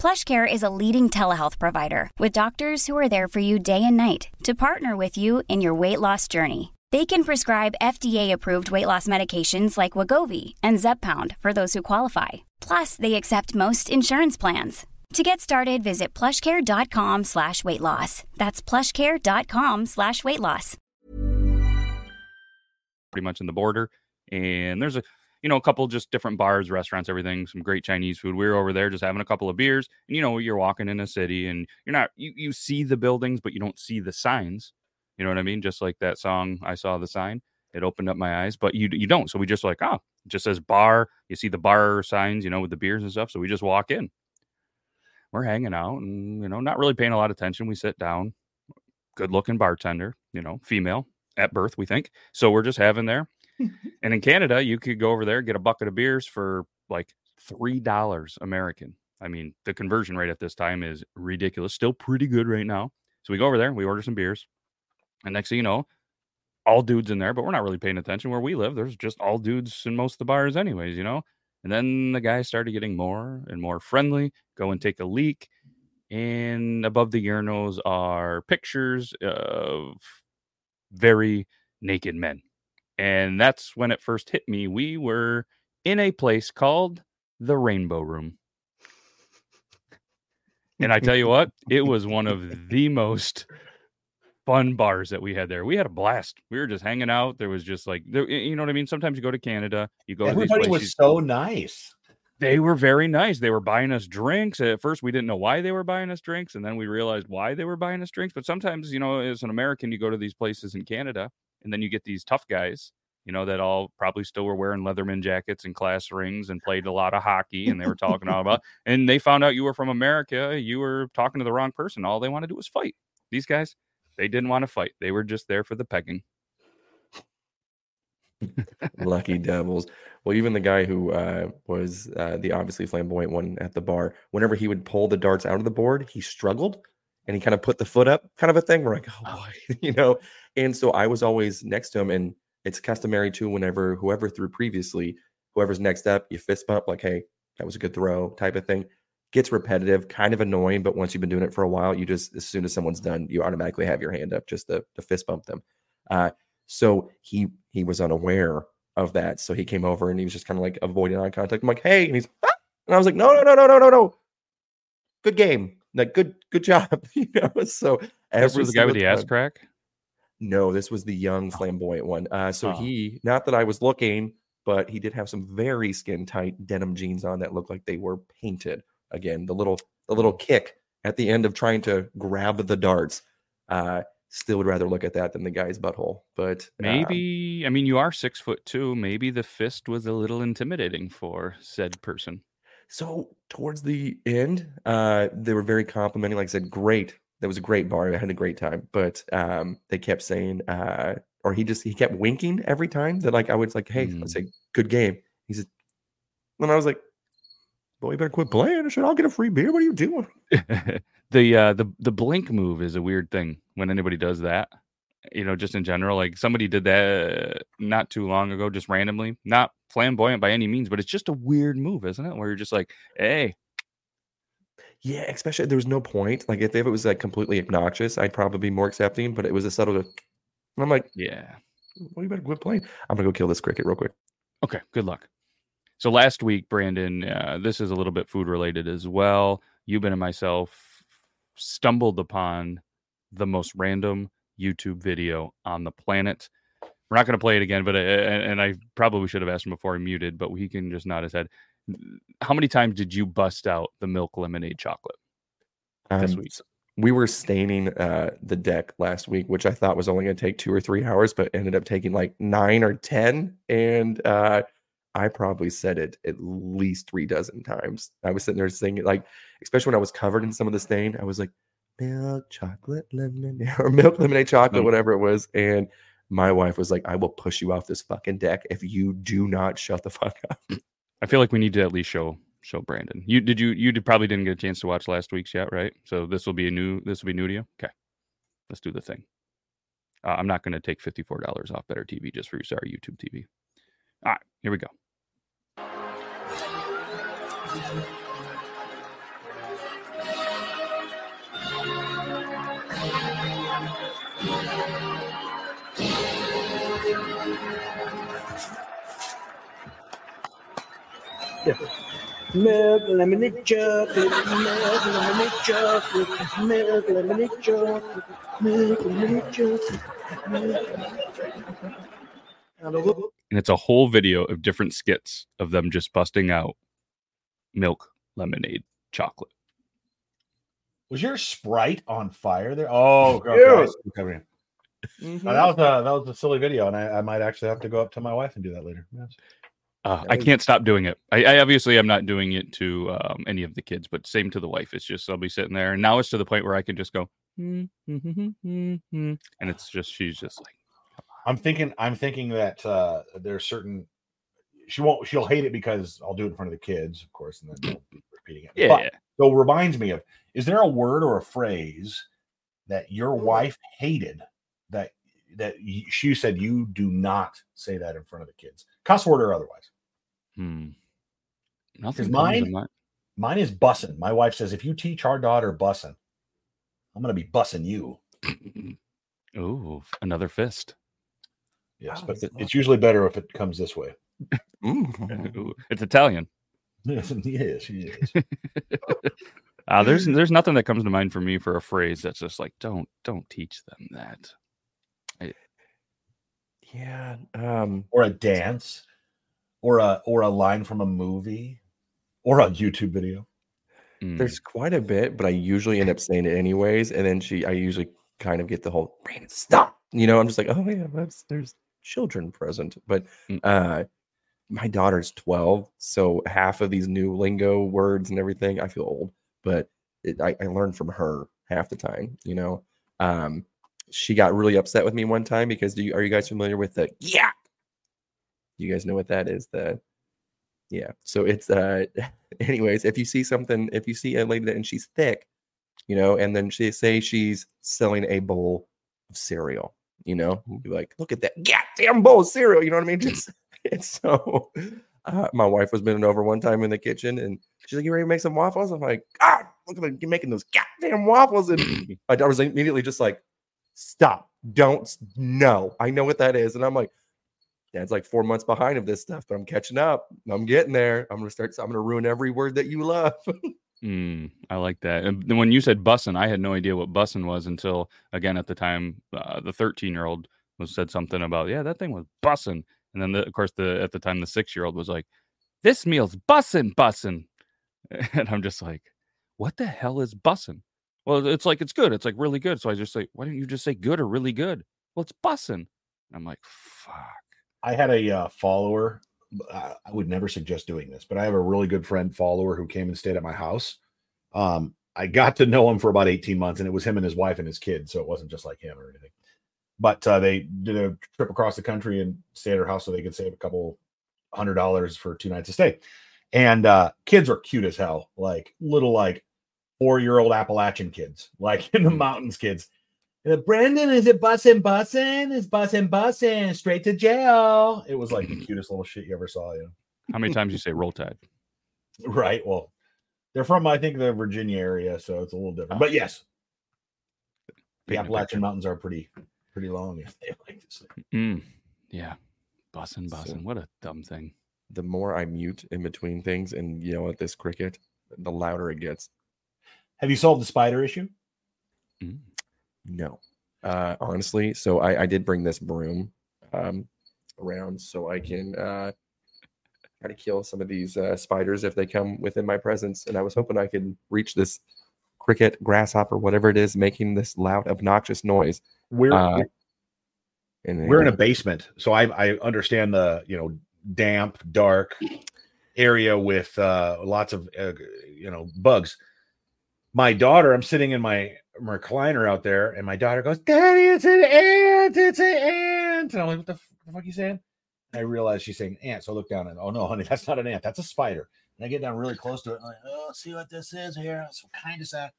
PlushCare is a leading telehealth provider with doctors who are there for you day and night to partner with you in your weight loss journey. They can prescribe FDA-approved weight loss medications like Wegovy and Zepbound for those who qualify. Plus, they accept most insurance plans. To get started, visit plushcare.com slash weight loss. That's plushcare.com slash weight loss. pretty much in the border. And there's a you know a couple just different bars, restaurants, everything, some great Chinese food. We were over there just having a couple of beers, and you know you're walking in a city and you're not you you see the buildings, but you don't see the signs. You know what I mean? Just like that song, I saw the sign. It opened up my eyes, but you you don't. So we just like, oh, just says bar. You see the bar signs, you know, with the beers and stuff. So we just walk in. We're hanging out and you know, not really paying a lot of attention. We sit down. Good looking bartender, you know, female at birth, we think. So we're just having there. and in Canada, you could go over there, get a bucket of beers for like three dollars American. I mean, the conversion rate at this time is ridiculous. Still pretty good right now. So we go over there, we order some beers, and next thing you know, all dudes in there, but we're not really paying attention where we live. There's just all dudes in most of the bars, anyways, you know. And then the guy started getting more and more friendly. Go and take a leak, and above the urinals are pictures of very naked men. And that's when it first hit me. We were in a place called the Rainbow Room. And I tell you what, it was one of the most fun bars that we had there. We had a blast. We were just hanging out. There was just like, you know what I mean? Sometimes you go to Canada, you go to Everybody was so nice. They were very nice. They were buying us drinks. At first, we didn't know why they were buying us drinks, and then we realized why they were buying us drinks. But sometimes, you know, as an American, you go to these places in Canada, and then you get these tough guys, you know, that all probably still were wearing Letterman jackets and class rings and played a lot of hockey, and they were talking all about. And they found out you were from America. You were talking to the wrong person. All they wanted to do was fight. These guys, they didn't want to fight. They were just there for the pegging. Lucky devils. Well, even the guy who uh, was uh, the obviously flamboyant one at the bar, whenever he would pull the darts out of the board, he struggled and he kind of put the foot up, kind of a thing. We're like, oh boy, you know. And so I was always next to him, and it's customary too. Whenever whoever threw previously, whoever's next up, you fist bump like, hey, that was a good throw, type of thing. Gets repetitive, kind of annoying, but once you've been doing it for a while, you just as soon as someone's done, you automatically have your hand up just to, to fist bump them. Uh, so he he was unaware of that. So he came over and he was just kind of like avoiding eye contact. I'm like, hey, and he's ah! and I was like, no, no, no, no, no, no, no. Good game. Like good, good job. you know. So This was the guy with the ass crack. No, this was the young flamboyant one. Uh, so Oh. he, not that I was looking, but he did have some very skin tight denim jeans on that looked like they were painted. Again, the little the little kick at the end of trying to grab the darts. Uh, still would rather look at that than the guy's butthole. But um, Maybe I mean you are six foot two. Maybe the fist was a little intimidating for said person. So towards the end, uh, they were very complimenting. Like I said, great. That was a great bar. I had a great time. But um, they kept saying, uh, or he just he kept winking every time that like I was like, hey, Mm. let's say good game. He said, and I was like, boy, you better quit playing. I should I'll get a free beer? What are you doing? the uh the the blink move is a weird thing when anybody does that. You know, just in general, like somebody did that not too long ago, just randomly. Not flamboyant by any means, but it's just a weird move, isn't it? Where you're just like, hey, Yeah, especially there was no point. Like if, if it was like completely obnoxious, I'd probably be more accepting. But it was a subtle. And I'm like, yeah, well, you better quit playing. I'm gonna go kill this cricket real quick. Okay, good luck. So last week, Brandon, uh, this is a little bit food related as well. Yuban and myself stumbled upon the most random YouTube video on the planet. We're not going to play it again, but uh, and I probably should have asked him before he muted, but he can just nod his head. How many times did you bust out the milk lemonade chocolate this Um, week? we were staining uh, the deck last week, which I thought was only going to take two or three hours, but ended up taking like nine or ten. And uh, I probably said it at least three dozen times. I was sitting there singing, like, especially when I was covered in some of the stain. I was like, milk chocolate lemonade or milk lemonade chocolate, whatever it was. And my wife was like, I will push you off this fucking deck if you do not shut the fuck up. I feel like we need to at least show show Brandon. You did you you did, probably didn't get a chance to watch last week's yet, right? So this will be a new this will be new to you. Okay, let's do the thing. Uh, I'm not going to take fifty four dollars off Better TV just for you. sorry YouTube TV. All right, here we go. Milk, lemonade, chocolate, milk, lemonade, chocolate, milk, lemonade, chocolate, milk, lemonade, chocolate, milk. And And it's a whole video of different skits of them just busting out milk lemonade chocolate. Was your sprite on fire there? Oh, okay. Dude. I see what's happening. Uh, that was a that was a silly video, and I, I might actually have to go up to my wife and do that later. Yes. Uh, I can't stop doing it. I, I obviously I'm not doing it to um, any of the kids, but same to the wife. It's just I'll be sitting there, and now it's to the point where I can just go, "Hmm, hmm, hmm, hmm, hmm, hmm," and it's just she's just like, I'm thinking I'm thinking that uh there's certain she won't she'll hate it because I'll do it in front of the kids, of course, and then be repeating it. yeah, But, so it reminds me of is there a word or a phrase that your wife hated that that she said you do not say that in front of the kids, cuss word or otherwise? Hmm. Nothing mine? mind. Mine is bussin'. My wife says if you teach our daughter bussin', I'm gonna be bussing you. Ooh, another fist. Yes, Wow, but it's it- it's usually better if it comes this way. Mm. Ooh, it's Italian. Yes, yes, yes. Uh, there's there's nothing that comes to mind for me for a phrase that's just like don't don't teach them that. Yeah. Um, or a dance, or a or a line from a movie, or a YouTube video. Mm. There's quite a bit, but I usually end up saying it anyways. And then she, I usually kind of get the whole Brandon, stop. You know, I'm just like, oh yeah, that's, there's children present. But Mm. uh, my daughter's 12, so half of these new lingo words and everything, I feel old. But it, I, I learned from her half the time. You know, um, she got really upset with me one time because do you are you guys familiar with the yeah? You guys know what that is? The yeah. So it's uh anyways, if you see something, if you see a lady that and she's thick, you know, and then she say she's selling a bowl of cereal, you know, you're like, look at that goddamn bowl of cereal, you know what I mean? Just it's so uh, my wife was bending over one time in the kitchen and she's like, You ready to make some waffles? I'm like, God, look at you making those goddamn waffles. And my daughter was immediately just like, Stop, don't no, I know what that is. And I'm like, Dad's like four months behind of this stuff, but I'm catching up. I'm getting there. I'm gonna start. I'm gonna ruin every word that you love. Mm, I like that. And when you said bussin', I had no idea what bussin' was until again at the time uh, the 13 year old was said something about yeah that thing was bussin', and then the, of course the at the time the six year old was like this meal's bussin' bussin', and I'm just like what the hell is bussin'? Well, it's like it's good. It's like really good. So I just say why don't you just say good or really good? Well, it's bussin'. And I'm like fuck. I had a uh, follower. I would never suggest doing this, but I have a really good friend follower who came and stayed at my house. Um, I got to know him for about 18 months, and it was him and his wife and his kid. So it wasn't just like him or anything. But uh, they did a trip across the country and stayed at her house so they could save a couple hundred dollars for two nights of stay. And uh, kids are cute as hell, like little like four year old Appalachian kids, like in the mountains kids. And Brandon, is it bussin' bussin'? Is bussin' bussin' straight to jail? It was like the cutest little shit you ever saw. You know? How many times you say roll tide? Right. Well, they're from I think the Virginia area, so it's a little different. But yes, the Appalachian. Mountains are pretty pretty long. If they like to say. Mm, yeah, bussin' So- bussin'. What a dumb thing. The more I mute in between things and yell at this cricket, the louder it gets. Have you solved the spider issue? Mm. No, uh, honestly. So I, I did bring this broom um, around so I can uh, try to kill some of these uh, spiders if they come within my presence. And I was hoping I could reach this cricket, grasshopper, whatever it is, making this loud, obnoxious noise. We're Uh, and we're in a basement, so I I understand the you know damp, dark area with uh, lots of uh, you know bugs. My daughter, I'm sitting in my recliner out there, and my daughter goes, "Daddy, it's an ant! It's an ant!" And I'm like, "What the, f- the fuck are you saying?" And I realize she's saying ant, so I look down and oh no, honey, that's not an ant, that's a spider. And I get down really close to it, I'm like, "Oh, see what this is here? It's kind of sad."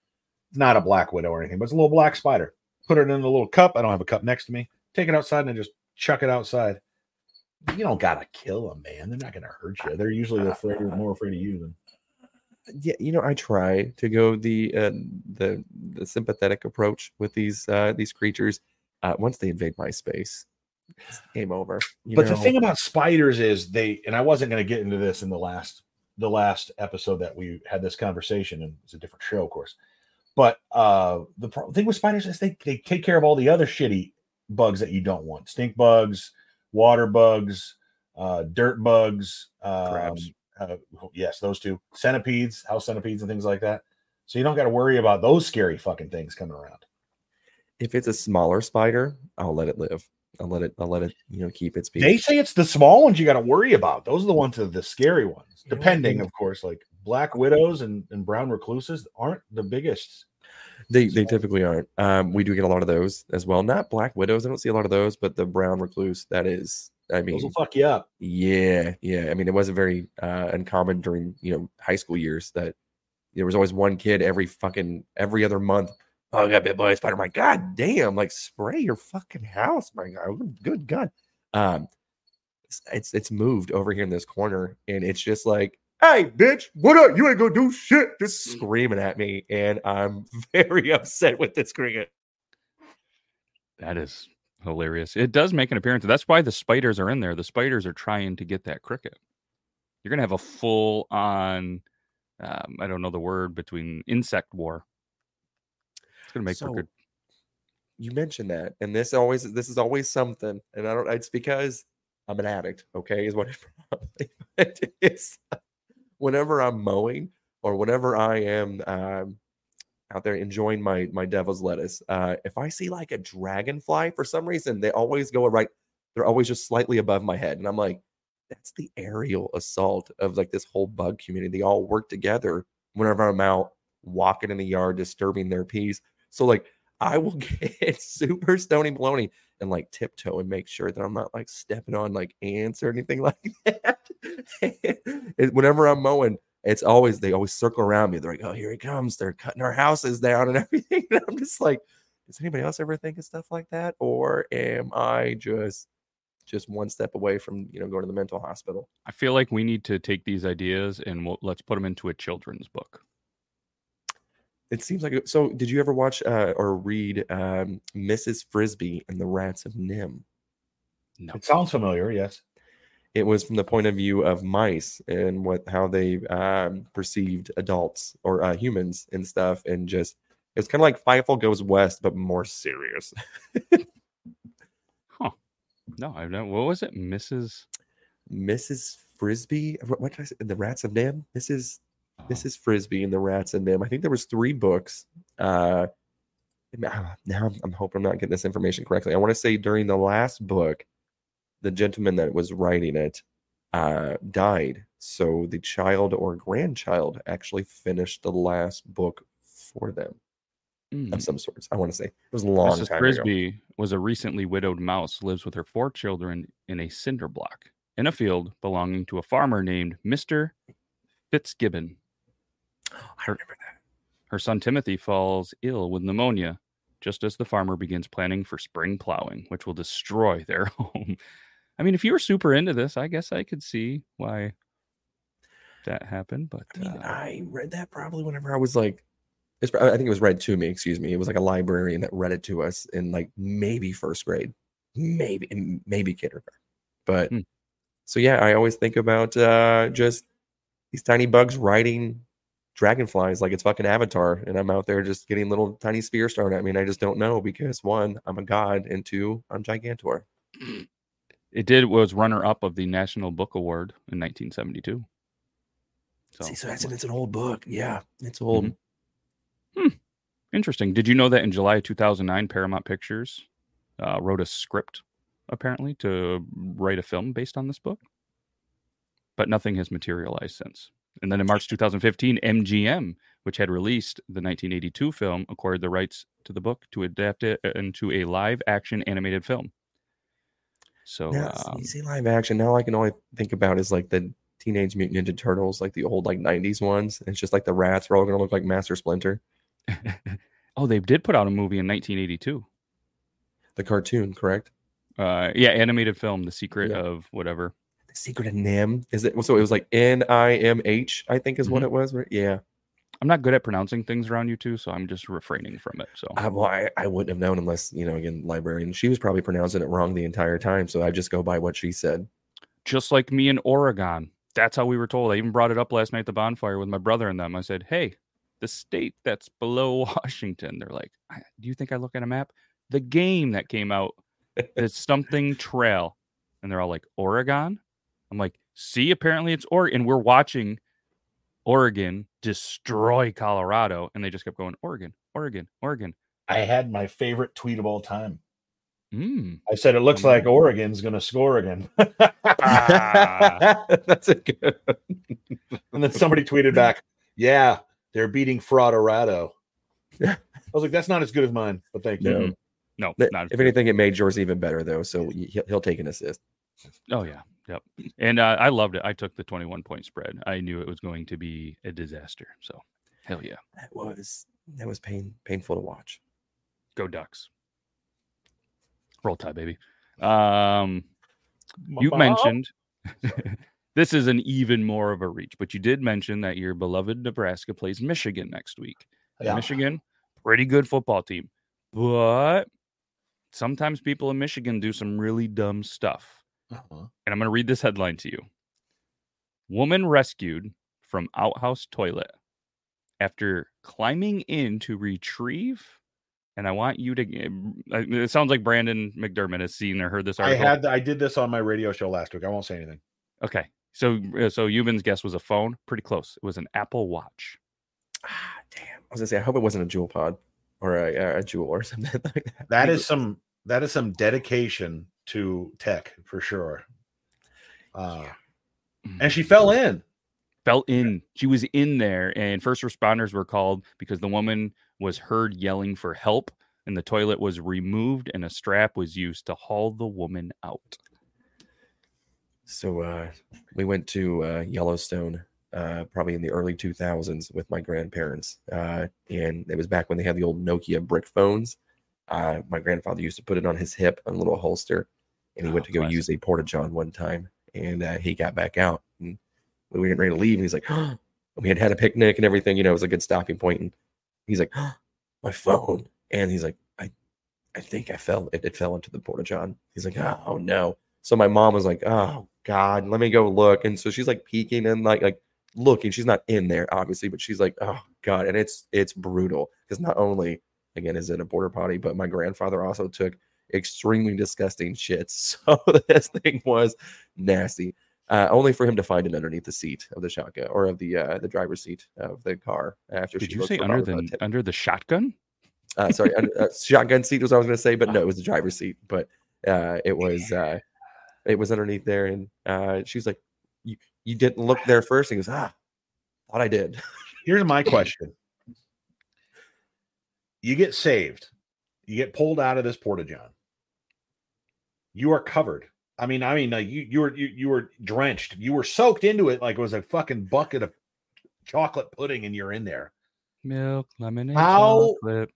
It's not a black widow or anything, but it's a little black spider. Put it in a little cup. I don't have a cup next to me. Take it outside and I just chuck it outside. You don't gotta kill them, man. They're not gonna hurt you. They're usually afraid, more afraid of you than yeah, you know, I try to go the uh, the the sympathetic approach with these uh, these creatures. Uh, once they invade my space, it's game over. you but the thing about spiders is they and I wasn't going to get into this in the last the last episode that we had this conversation and it's a different show of course. But uh the pro- thing with spiders is they they take care of all the other shitty bugs that you don't want. Stink bugs, water bugs, uh dirt bugs, um, Crabs. Uh, yes, those two. Centipedes, house centipedes and things like that. So you don't got to worry about those scary fucking things coming around. if it's a smaller spider, I'll let it live. I'll let it. I'll let it. You know, keep its peace. They say it's the small ones you got to worry about. Those are the ones that are the scary ones. You Depending, and- of course, like black widows and, and brown recluses aren't the biggest. They they typically aren't. Um, we do get a lot of those as well. Not black widows. I don't see a lot of those, but the brown recluse. That is. I mean, Those will fuck you up. Yeah, yeah. I mean, it wasn't very uh, uncommon during you know high school years that there was always one kid every fucking every other month. Oh, I got bit by a spider. My god damn! Like spray your fucking house, my god. Good- Good god. Um, it's it's, it's moved over here in this corner, and it's just like, hey, bitch, what up? You ain't gonna do shit. Just screaming at me, and I'm very upset with this cricket. That is hilarious. It does make an appearance. That's why the spiders are in there. The spiders are trying to get that cricket. You're gonna have a full on, um, I don't know the word between insect war. It's gonna make for So, good. you mentioned that, and this always this is always something, and I don't. It's because I'm an addict. Okay, is what it probably it is. Whenever I'm mowing or whenever I am um, out there enjoying my my devil's lettuce, uh, if I see like a dragonfly for some reason, they always go right. They're always just slightly above my head, and I'm like, that's the aerial assault of like this whole bug community. They all work together whenever I'm out walking in the yard, disturbing their peace. So like I will get super stony baloney and like tiptoe and make sure that I'm not like stepping on like ants or anything like that. Whenever I'm mowing, it's always they always circle around me. They're like, "Oh, here he comes! They're cutting our houses down and everything." And I'm just like, "Does anybody else ever think of stuff like that, or am I just just one step away from you know going to the mental hospital?" I feel like we need to take these ideas and we'll, let's put them into a children's book. It seems like it- so. Did you ever watch uh, or read um, Mrs. Frisby and the Rats of NIMH? No, It sounds familiar. Yes. It was from the point of view of mice and what how they um, perceived adults or uh, humans and stuff, and just it's kind of like Fievel Goes West, but more serious. Huh. No, I don't. What was it? Mrs. Mrs. Frisby. What, what did I say? The Rats of NIMH. Mrs. Oh. Mrs. Frisby and the Rats of NIMH. I think there was three books. Uh, now now I'm, I'm hoping I'm not getting this information correctly. I want to say during the last book, the gentleman that was writing it uh, died. So the child or grandchild actually finished the last book for them Mm. of some sorts. I want to say it was a long Mrs. time ago. Frisby was a recently widowed mouse, lives with her four children in a cinder block in a field belonging to a farmer named Mr. Fitzgibbon. I remember that. Her son Timothy falls ill with pneumonia just as the farmer begins planning for spring plowing, which will destroy their home. I mean, if you were super into this, I guess I could see why that happened. But I mean, uh, I read that probably whenever I was like, it's, I think it was read to me. Excuse me. It was like a librarian that read it to us in like maybe first grade, maybe maybe kindergarten. But Hmm. so yeah, I always think about uh just these tiny bugs riding dragonflies like it's fucking Avatar, and I'm out there just getting little tiny spears thrown at me, and I just don't know because one, I'm a god, and two, I'm Gigantor. it did was runner up of the National Book Award in 1972. So, See, so that's it's an old book. Yeah, it's old. Mhm. Interesting. Did you know that in July 2009, Paramount Pictures uh, wrote a script apparently to write a film based on this book? But nothing has materialized since. And then in March 2015, MGM, which had released the 1982 film, acquired the rights to the book to adapt it into a live action animated film. So, Now, see- um, you see live action. Now, I can only think about is like the Teenage Mutant Ninja Turtles, like the old like '90s ones. It's just like the rats are all going to look like Master Splinter, oh, they did put out a movie in 1982. the cartoon, correct? Uh, yeah, animated film, The Secret Yeah. of whatever. The Secret of NIMH is it? So it was like N I M H, I think is what Mhm. it was. Right? Yeah. I'm not good at pronouncing things around you two, so I'm just refraining from it. So I, well, I, I wouldn't have known unless you know again librarian. She was probably pronouncing it wrong the entire time, so I just go by what she said. just like me in Oregon, that's how we were told. I even brought it up last night at the bonfire with my brother and them. I said, "Hey, the state that's below Washington." They're like, "Do you think I look at a map?" The game that came out, it's something trail, and they're all like, "Oregon." I'm like, "See, apparently it's Oregon." And we're watching Oregon destroy Colorado, and they just kept going, "Oregon, Oregon, Oregon." I had my favorite tweet of all time. Mm. I said it looks like Oregon's going to score again. Ah. That's a good. and then somebody tweeted back, "Yeah, they're beating Fraudorado." I was like, "That's not as good as mine," but thank you. No. Mhm. No, not If anything, it made yours even better though. So he'll, he'll take an assist. Oh yeah, yep. And uh, I loved it. I took the 21 point spread. I knew it was going to be a disaster. So hell yeah, That was that was pain painful to watch. go Ducks. Roll Tide, baby. Um, you Mom? mentioned this is an even more of a reach, but you did mention that your beloved Nebraska plays Michigan next week. Yeah. Michigan, pretty good football team, but sometimes people in Michigan do some really dumb stuff. Uh-huh. and I'm going to read this headline to you. Woman rescued from outhouse toilet after climbing in to retrieve. And I want you to. It sounds like Brandon McDermott has seen or heard this article. I had I did this on my radio show last week. I won't say anything. Okay, so uh, so Yuban's guess was a phone. Pretty close. It was an Apple Watch. Ah, damn. I was gonna say I hope it wasn't a Juul pod or a, a Juul or something like that. That is some that is some dedication to tech for sure. Uh, and she fell in. fell in. She was in there, and first responders were called because the woman was heard yelling for help, and the toilet was removed, and a strap was used to haul the woman out. So uh, we went to uh, Yellowstone uh, probably in the early 2000s with my grandparents. Uh, and it was back when they had the old Nokia brick phones. Uh, my grandfather used to put it on his hip, a little holster, and he went Oh, to go classic. use a porta john one time. And uh, he got back out. And we were getting ready to leave. And he's like, oh, we had had a picnic and everything. You know, it was a good stopping point. And he's like, oh, my phone. And he's like, I, I think I fell. It, it fell into the porta john. He's like, oh no. So my mom was like, oh God, let me go look. And so she's like peeking and like like looking. She's not in there, obviously, but she's like, oh God. And it's it's brutal because not only again is it a border potty, but my grandfather also took extremely disgusting shits. So this thing was nasty. Uh, only for him to find it underneath the seat of the shotgun or of the uh, the driver's seat of the car after Did she you say under the under the shotgun? uh, sorry, under, uh, shotgun seat was what I was going to say, but no, it was the driver's seat. But uh, it was uh, it was underneath there, and uh, she was like, "You you didn't look there first? And he goes, "Ah, thought I did." Here's my question. You get saved. You get pulled out of this porta john. You are covered. I mean, I mean, like you you were you, you were drenched. You were soaked into it like it was a fucking bucket of chocolate pudding, and you're in there. Milk, lemonade, How- chocolate.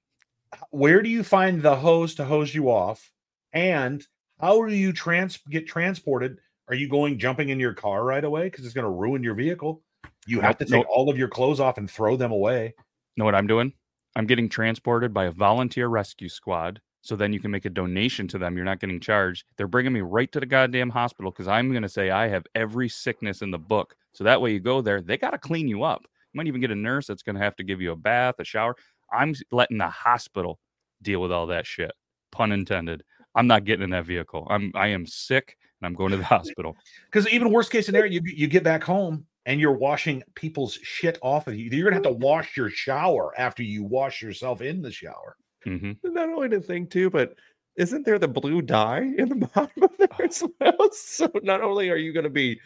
Where do you find the hose to hose you off? And how do you trans get transported? Are you going jumping in your car right away because it's going to ruin your vehicle? You have to take all of your clothes off and throw them away. Know what I'm doing? I'm getting transported by a volunteer rescue squad. So then you can make a donation to them. You're not getting charged. They're bringing me right to the goddamn hospital because I'm going to say I have every sickness in the book. So that way you go there, they got to clean you up. You might even get a nurse that's going to have to give you a bath, a shower. I'm letting the hospital deal with all that shit. Pun intended. I'm not getting in that vehicle. I'm I am sick and I'm going to the hospital. Because even worst case scenario, you you get back home and you're washing people's shit off of you. You're gonna have to wash your shower after you wash yourself in the shower. Hmm not only the thing too, but isn't there the blue dye in the bottom of there as well? So not only are you going to be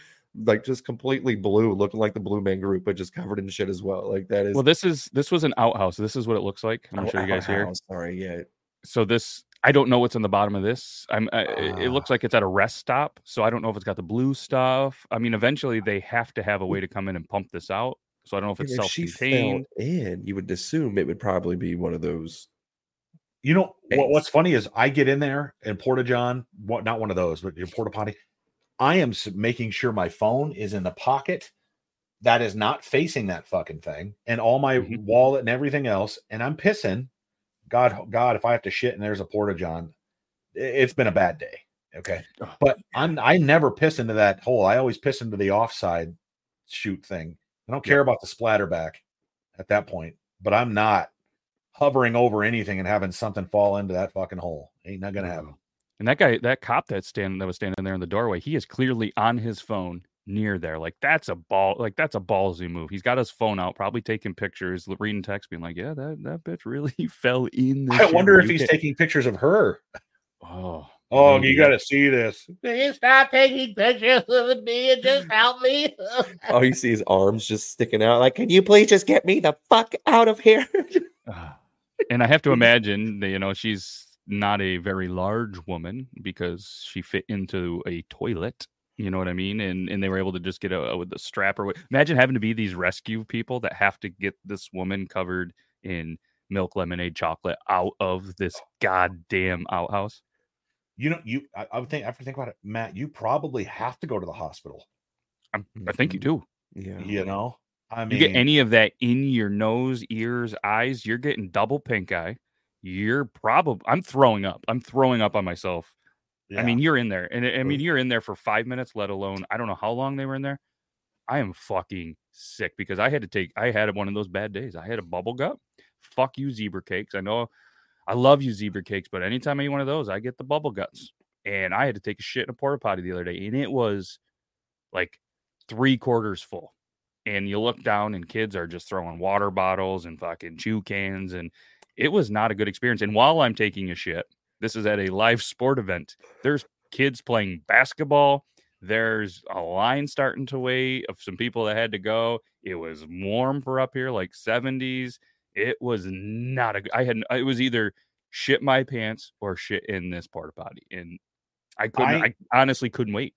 like just completely blue, looking like the Blue Man Group, but just covered in shit as well. Like that is. Well, this is this was an outhouse. This is what it looks like. I'm Oh, show you guys here. Sorry, yeah. so this i don't know what's on the bottom of this i'm I, it- it Ah. looks like it's at a rest stop so i don't know if it's got the blue stuff i mean eventually they have to have a way to come in and pump this out so i don't know if it's if she fell self-contained in, you would assume it would probably be one of those. You know what, what's funny is I get in there and Porta John, what not one of those, but your Porta Potty. I am making sure my phone is in the pocket that is not facing that fucking thing, and all my Mhm. wallet and everything else. And I'm pissing. God, God, if I have to shit and there's a Porta John, it's been a bad day. Okay, but I'm I never piss into that hole. I always piss into the offside shoot thing. I don't care about the splatterback at that point, but I'm not hovering over anything and having something fall into that fucking hole. Ain't not gonna happen. and that guy that cop that's standing that was standing there in the doorway he is clearly on his phone near there like that's a ball like that's a ballsy move he's got his phone out probably taking pictures reading text being like yeah that that bitch really fell in the I wonder if You he's can't- taking pictures of her. oh Oh, maybe. you got to see this. Please stop taking pictures of me and just help me. oh, you see his arms just sticking out. Like, can you please just get me the fuck out of here? Ah. And I have to imagine that you know she's not a very large woman because she fit into a toilet. You know what I mean? And and they were able to just get a with the strap or what. Imagine having to be these rescue people that have to get this woman covered in milk, lemonade, chocolate out of this goddamn outhouse. You know, you. I, I would think after think about it, Matt. You probably have to go to the hospital. I'm, I think you mm-hmm. do. Yeah. You know, I mean, You get any of that in your nose, ears, eyes, you're getting double pink eye. You're probably I'm throwing up. I'm throwing up on myself yeah. I mean, you're in there, and I I mean, you're in there for five minutes, let alone I don't know how long they were in there. I am fucking sick because I had to take. I had one of those bad days. I had a bubble gut. Fuck you, zebra cakes. I know, I love you, zebra cakes, but anytime I eat one of those, I get the bubble guts. And I had to take a shit in a porta potty the other day, and it was like three quarters full. And you look down, and kids are just throwing water bottles and fucking chew cans, and it was not a good experience. And while I'm taking a shit, this is at a live sport event. There's kids playing basketball. There's a line starting to wait of some people that had to go. It was warm for up here, like 70s. It was not a. I had. It was either shit my pants or shit in this porta potty, and I couldn't. I, I- honestly couldn't wait.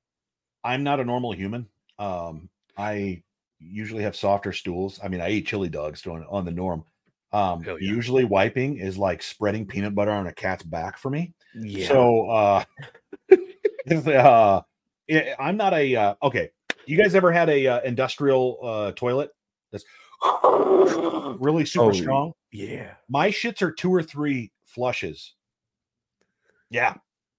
I'm not a normal human. Um, I usually have softer stools. I mean, I eat chili dogs on, on the norm. Um, yeah. usually wiping is like spreading peanut butter on a cat's back for me. Yeah. So, uh, uh, I'm not a, uh, okay. You guys ever had a uh, industrial uh, toilet that's really super Oh, strong? yeah. My shits are two or three flushes. Yeah.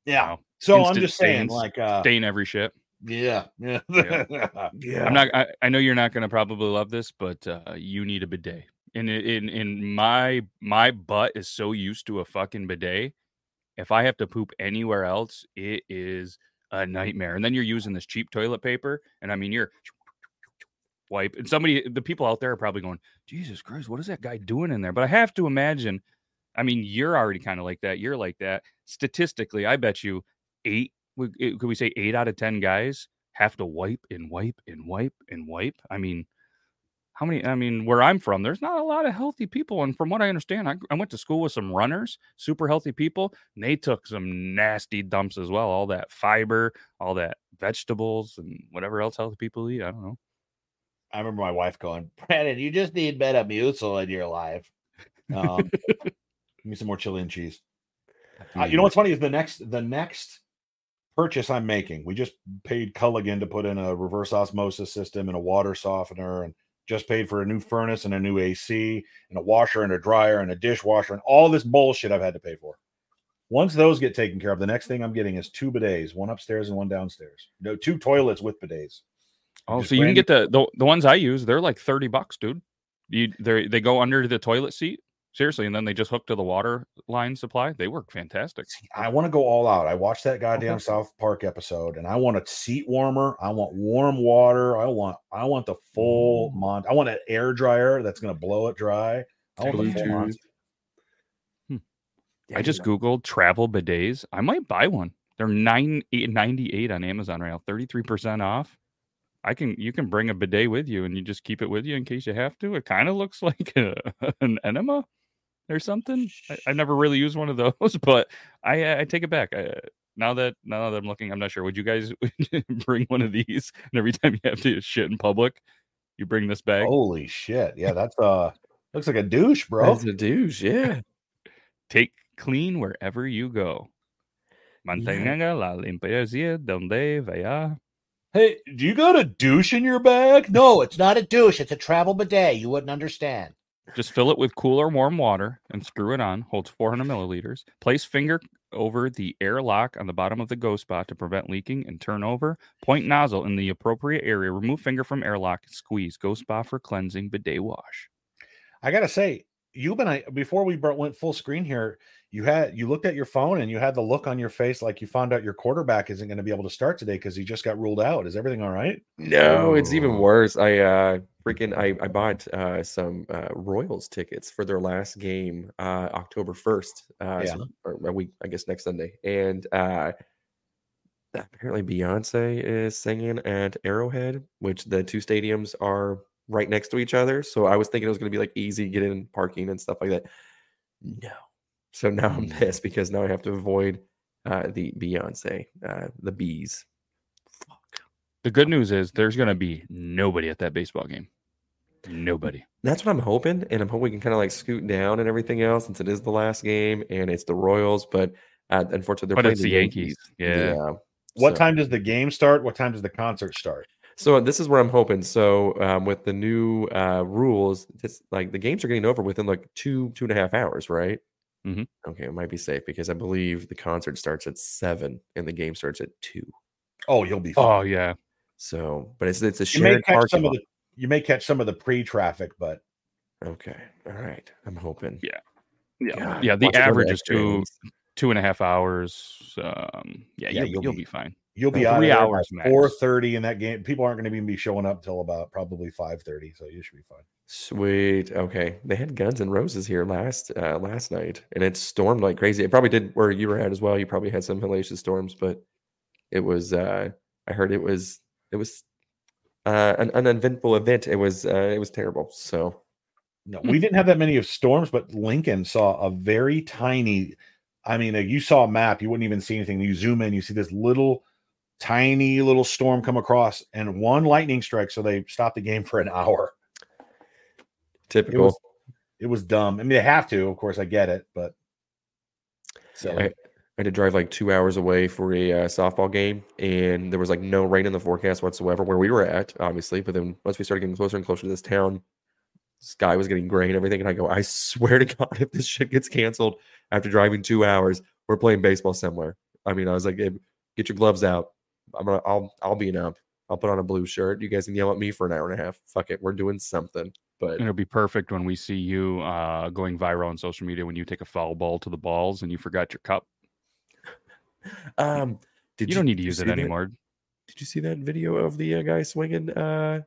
Yeah. Wow. So I'm Instant just saying, stains. like, uh, Stain every shit. Yeah, yeah, Yeah. I'm not. I, I know you're not going to probably love this, but uh, you need a bidet. And in, in in my my butt is so used to a fucking bidet. If I have to poop anywhere else, it is a nightmare. And then you're using this cheap toilet paper, and I mean you're wipe. And somebody, the people out there are probably going, Jesus Christ, what is that guy doing in there? But I have to imagine. I mean, you're already kind of like that. You're like that. Statistically, I bet you eight. Eh, Could we say eight out of ten guys have to wipe and wipe and wipe and wipe? I mean, how many? I mean, where I'm from, there's not a lot of healthy people. And from what I understand, I, I went to school with some runners, super healthy people, and they took some nasty dumps as well. All that fiber, all that vegetables, and whatever else healthy people eat. I don't know. I remember my wife going, Brandon, you just need Metamucil in your life. Um, give me some more chili and cheese. Uh, you know what's funny is the next the next purchase I'm making. We just paid Culligan to put in a reverse osmosis system and a water softener, and just paid for a new furnace and a new AC and a washer and a dryer and a dishwasher and all this bullshit I've had to pay for. Once those get taken care of, the next thing I'm getting is two bidets, one upstairs and one downstairs. No, two toilets with bidets. Oh, Just so you can get the, the the ones I use. They're like thirty bucks, dude. You they they go under the toilet seat seriously, and then they just hook to the water line supply. They work fantastic. I want to go all out. I watched that goddamn South Park episode, and I want a seat warmer. I want warm water. I want I want the full Mm. mon. I want an air dryer that's going to blow it dry. I want the full Bluetooth. mon- Yeah, I just googled travel bidets. I might buy one. They're nine eight ninety eight on Amazon right now, thirty three percent off. I can you can bring a bidet with you, and you just keep it with you in case you have to. It kind of looks like a, an enema or something. I, I never really used one of those, but I I take it back. I, now that now that I'm looking, I'm not sure. Would you guys bring one of these? And every time you have to shit in public, you bring this bag. Holy shit! Yeah, that's uh looks like a douche, bro. That's a douche. Yeah. Take clean wherever you go. Mantenga la limpieza donde vaya. Hey, do you got a douche in your bag? No, it's not a douche. It's a travel bidet. You wouldn't understand. Just fill it with cool or warm water and screw it on. Holds 400 milliliters. Place finger over the air lock on the bottom of the go spot to prevent leaking and turn over. Point nozzle in the appropriate area. Remove finger from airlock. Squeeze. Go spot for cleansing. Bidet wash. I gotta say, you've been I- before we brought, went full screen here. You had you looked at your phone and you had the look on your face like you found out your quarterback isn't going to be able to start today because he just got ruled out. Is everything all right? No, it's even worse. I uh freaking I, I bought uh some uh Royals tickets for their last game uh October 1st. Uh so- or a week, I guess next Sunday. And uh apparently Beyonce is singing at Arrowhead, which the two stadiums are right next to each other. So I was thinking it was gonna be like easy get in parking and stuff like that. No. So now I'm Mm. pissed because now I have to avoid uh the Beyonce, uh the bees. Fuck. The good news is there's going to be nobody at that baseball game. Nobody. That's what I'm hoping, and I'm hoping we can kind of like scoot down and everything else since it is the last game and it's the Royals. But uh, unfortunately, they're But playing it's the Yankees. Yeah. What so- time does the game start? What time does the concert start? So this is where I'm hoping. So um, with the new uh, rules, it's like the games are getting over within like two two and a half hours, right? Mhm. Okay, it might be safe because I believe the concert starts at seven and the game starts at two. Oh, you'll be. Fine. Oh, yeah. So, but it's it's a you may shared catch parking some of lot. the you may catch some of the pre-traffic, but Okay, all right. I'm hoping. Yeah. Yeah. God, yeah. The watch it go to average is two, innings. two and a half hours. Um, yeah, Yeah, you'll, you'll you'll, be- be, fine. you'll be Three out of hours four thirty in that game. People aren't going to even be showing up till about probably five thirty, so you should be fine. Sweet. Okay. They had Guns and Roses here last uh last night and it stormed like crazy. It probably did where you were at as well. You probably had some hellacious storms, but it was uh I heard it was it was uh an uneventful event. It was uh it was terrible. So No, we didn't have that many of storms, but Lincoln saw a very tiny. I mean, like, you saw a map, you wouldn't even see anything. You zoom in, you see this little, tiny little storm come across, and one lightning strike. So they stopped the game for an hour. It typical. was, it was dumb. I mean, they have to, of course. I get it, but so I, I had to drive like two hours away for a uh, softball game, and there was like no rain in the forecast whatsoever where we were at, obviously. But then once we started getting closer and closer to this town, sky was getting gray and everything. And I go, I swear to God, if this shit gets canceled after driving two hours, we're playing baseball somewhere. I mean, I was like, "Hey, get your gloves out. I'm gonna I'll I'll be an ump. I'll put on a blue shirt. You guys can yell at me for an hour and a half. Fuck it, we're doing something. But It'll be perfect when we see you uh, going viral on social media when you take a foul ball to the balls and you forgot your cup. um, did you, don't need to use it that- anymore. Did you see that video of the uh, guy swinging, uh,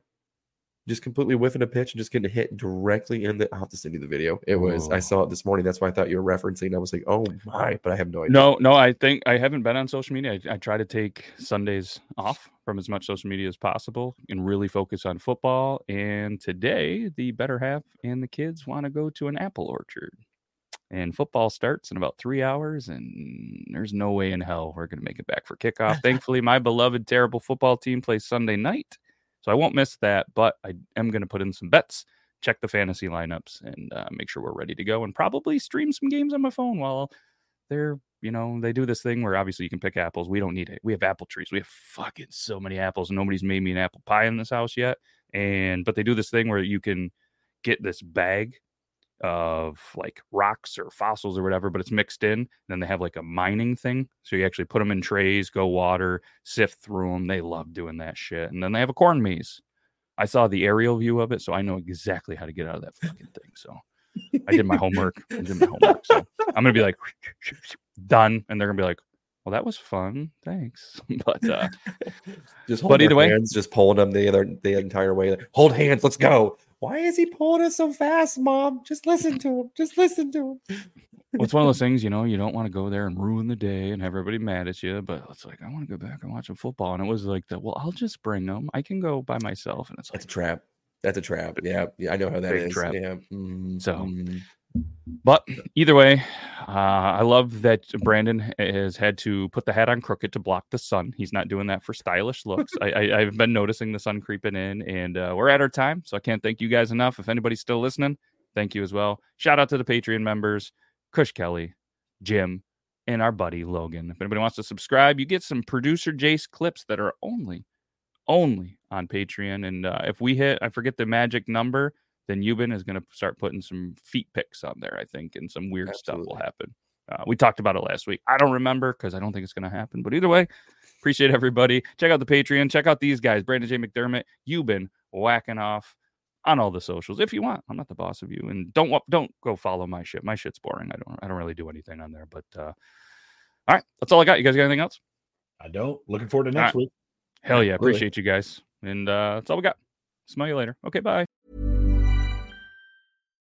just completely whiffing a pitch and just getting hit directly in the? I'll have to send you the video. It was. I Oh. saw it this morning. That's why I thought you were referencing. I was like, oh my, but I have no idea. No, no, I think I haven't been on social media. I, I try to take Sundays off from as much social media as possible and really focus on football. And today, the better half and the kids want to go to an apple orchard. And football starts in about three hours, and there's no way in hell we're going to make it back for kickoff. Thankfully, my beloved, terrible football team plays Sunday night, so I won't miss that. But I am going to put in some bets, check the fantasy lineups, and uh, make sure we're ready to go, and probably stream some games on my phone while they're you know they do this thing where obviously you can pick apples. We don't need it. We have apple trees. We have fucking so many apples nobody's made me an apple pie in this house yet. And but they do this thing where you can get this bag of like rocks or fossils or whatever but it's mixed in and then they have like a mining thing so you actually put them in trays go water sift through them they love doing that shit and then they have a corn maze i saw the aerial view of it so i know exactly how to get out of that fucking thing so I did my homework. I did my homework. So I'm gonna be like done, and they're gonna be like, "Well, that was fun, thanks." But uh, just but hold either way, hands, just pulling them the other the entire way. Like, hold hands, let's go. Why is he pulling us so fast, mom? Just listen to him. Just listen to him. well, it's one of those things, you know, you don't want to go there and ruin the day and have everybody mad at you. But it's like I want to go back and watch football, and it was like the well, I'll just bring them. I can go by myself, and it's like That's a trap. That's a trap. Yeah, yeah, I know how that is. Trap. Yeah. mm, So-. But either way, uh, I love that Brandon has had to put the hat on crooked to block the sun. He's not doing that for stylish looks. I, I've been noticing the sun creeping in, and uh, we're at our time. So I can't thank you guys enough. If anybody's still listening, thank you as well. Shout out to the Patreon members, Kush Kelly, Jim, and our buddy Logan. If anybody wants to subscribe, you get some producer Jace clips that are only, only on Patreon. And uh, if we hit, I forget the magic number, then Yuban is going to start putting some feet pics on there, I think, and some weird stuff will happen. Uh, we talked about it last week. I don't remember because I don't think it's going to happen. But either way, appreciate everybody. Check out the Patreon. Check out these guys, Brandon J. McDermott. Euban whacking off on all the socials if you want. I'm not the boss of you, and don't don't go follow my shit. My shit's boring. I don't I don't really do anything on there. But uh, all right, that's all I got. You guys got anything else? I don't. Looking forward to next right. week. Hell yeah, Absolutely. appreciate you guys, and uh, that's all we got. Smell you later. Okay, bye.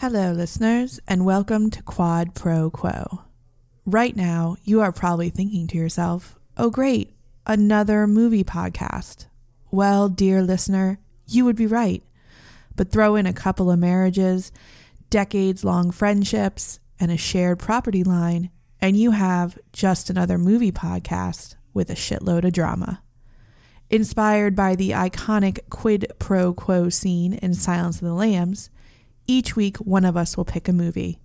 Hello, listeners, and welcome to Quad Pro Quo. Right now, you are probably thinking to yourself, oh, great, another movie podcast. Well, dear listener, you would be right. But throw in a couple of marriages, decades long friendships, and a shared property line, and you have just another movie podcast with a shitload of drama. Inspired by the iconic quid pro quo scene in Silence of the Lambs, each week one of us will pick a movie.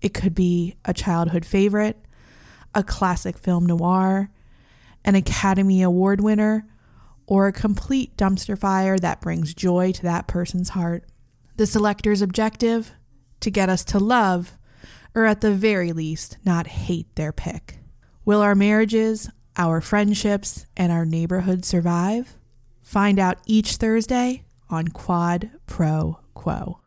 It could be a childhood favorite, a classic film noir, an Academy Award winner, or a complete dumpster fire that brings joy to that person's heart. The selector's objective? To get us to love, or at the very least, not hate their pick. Will our marriages, our friendships, and our neighborhood survive? Find out each Thursday on Quad Pro Quo.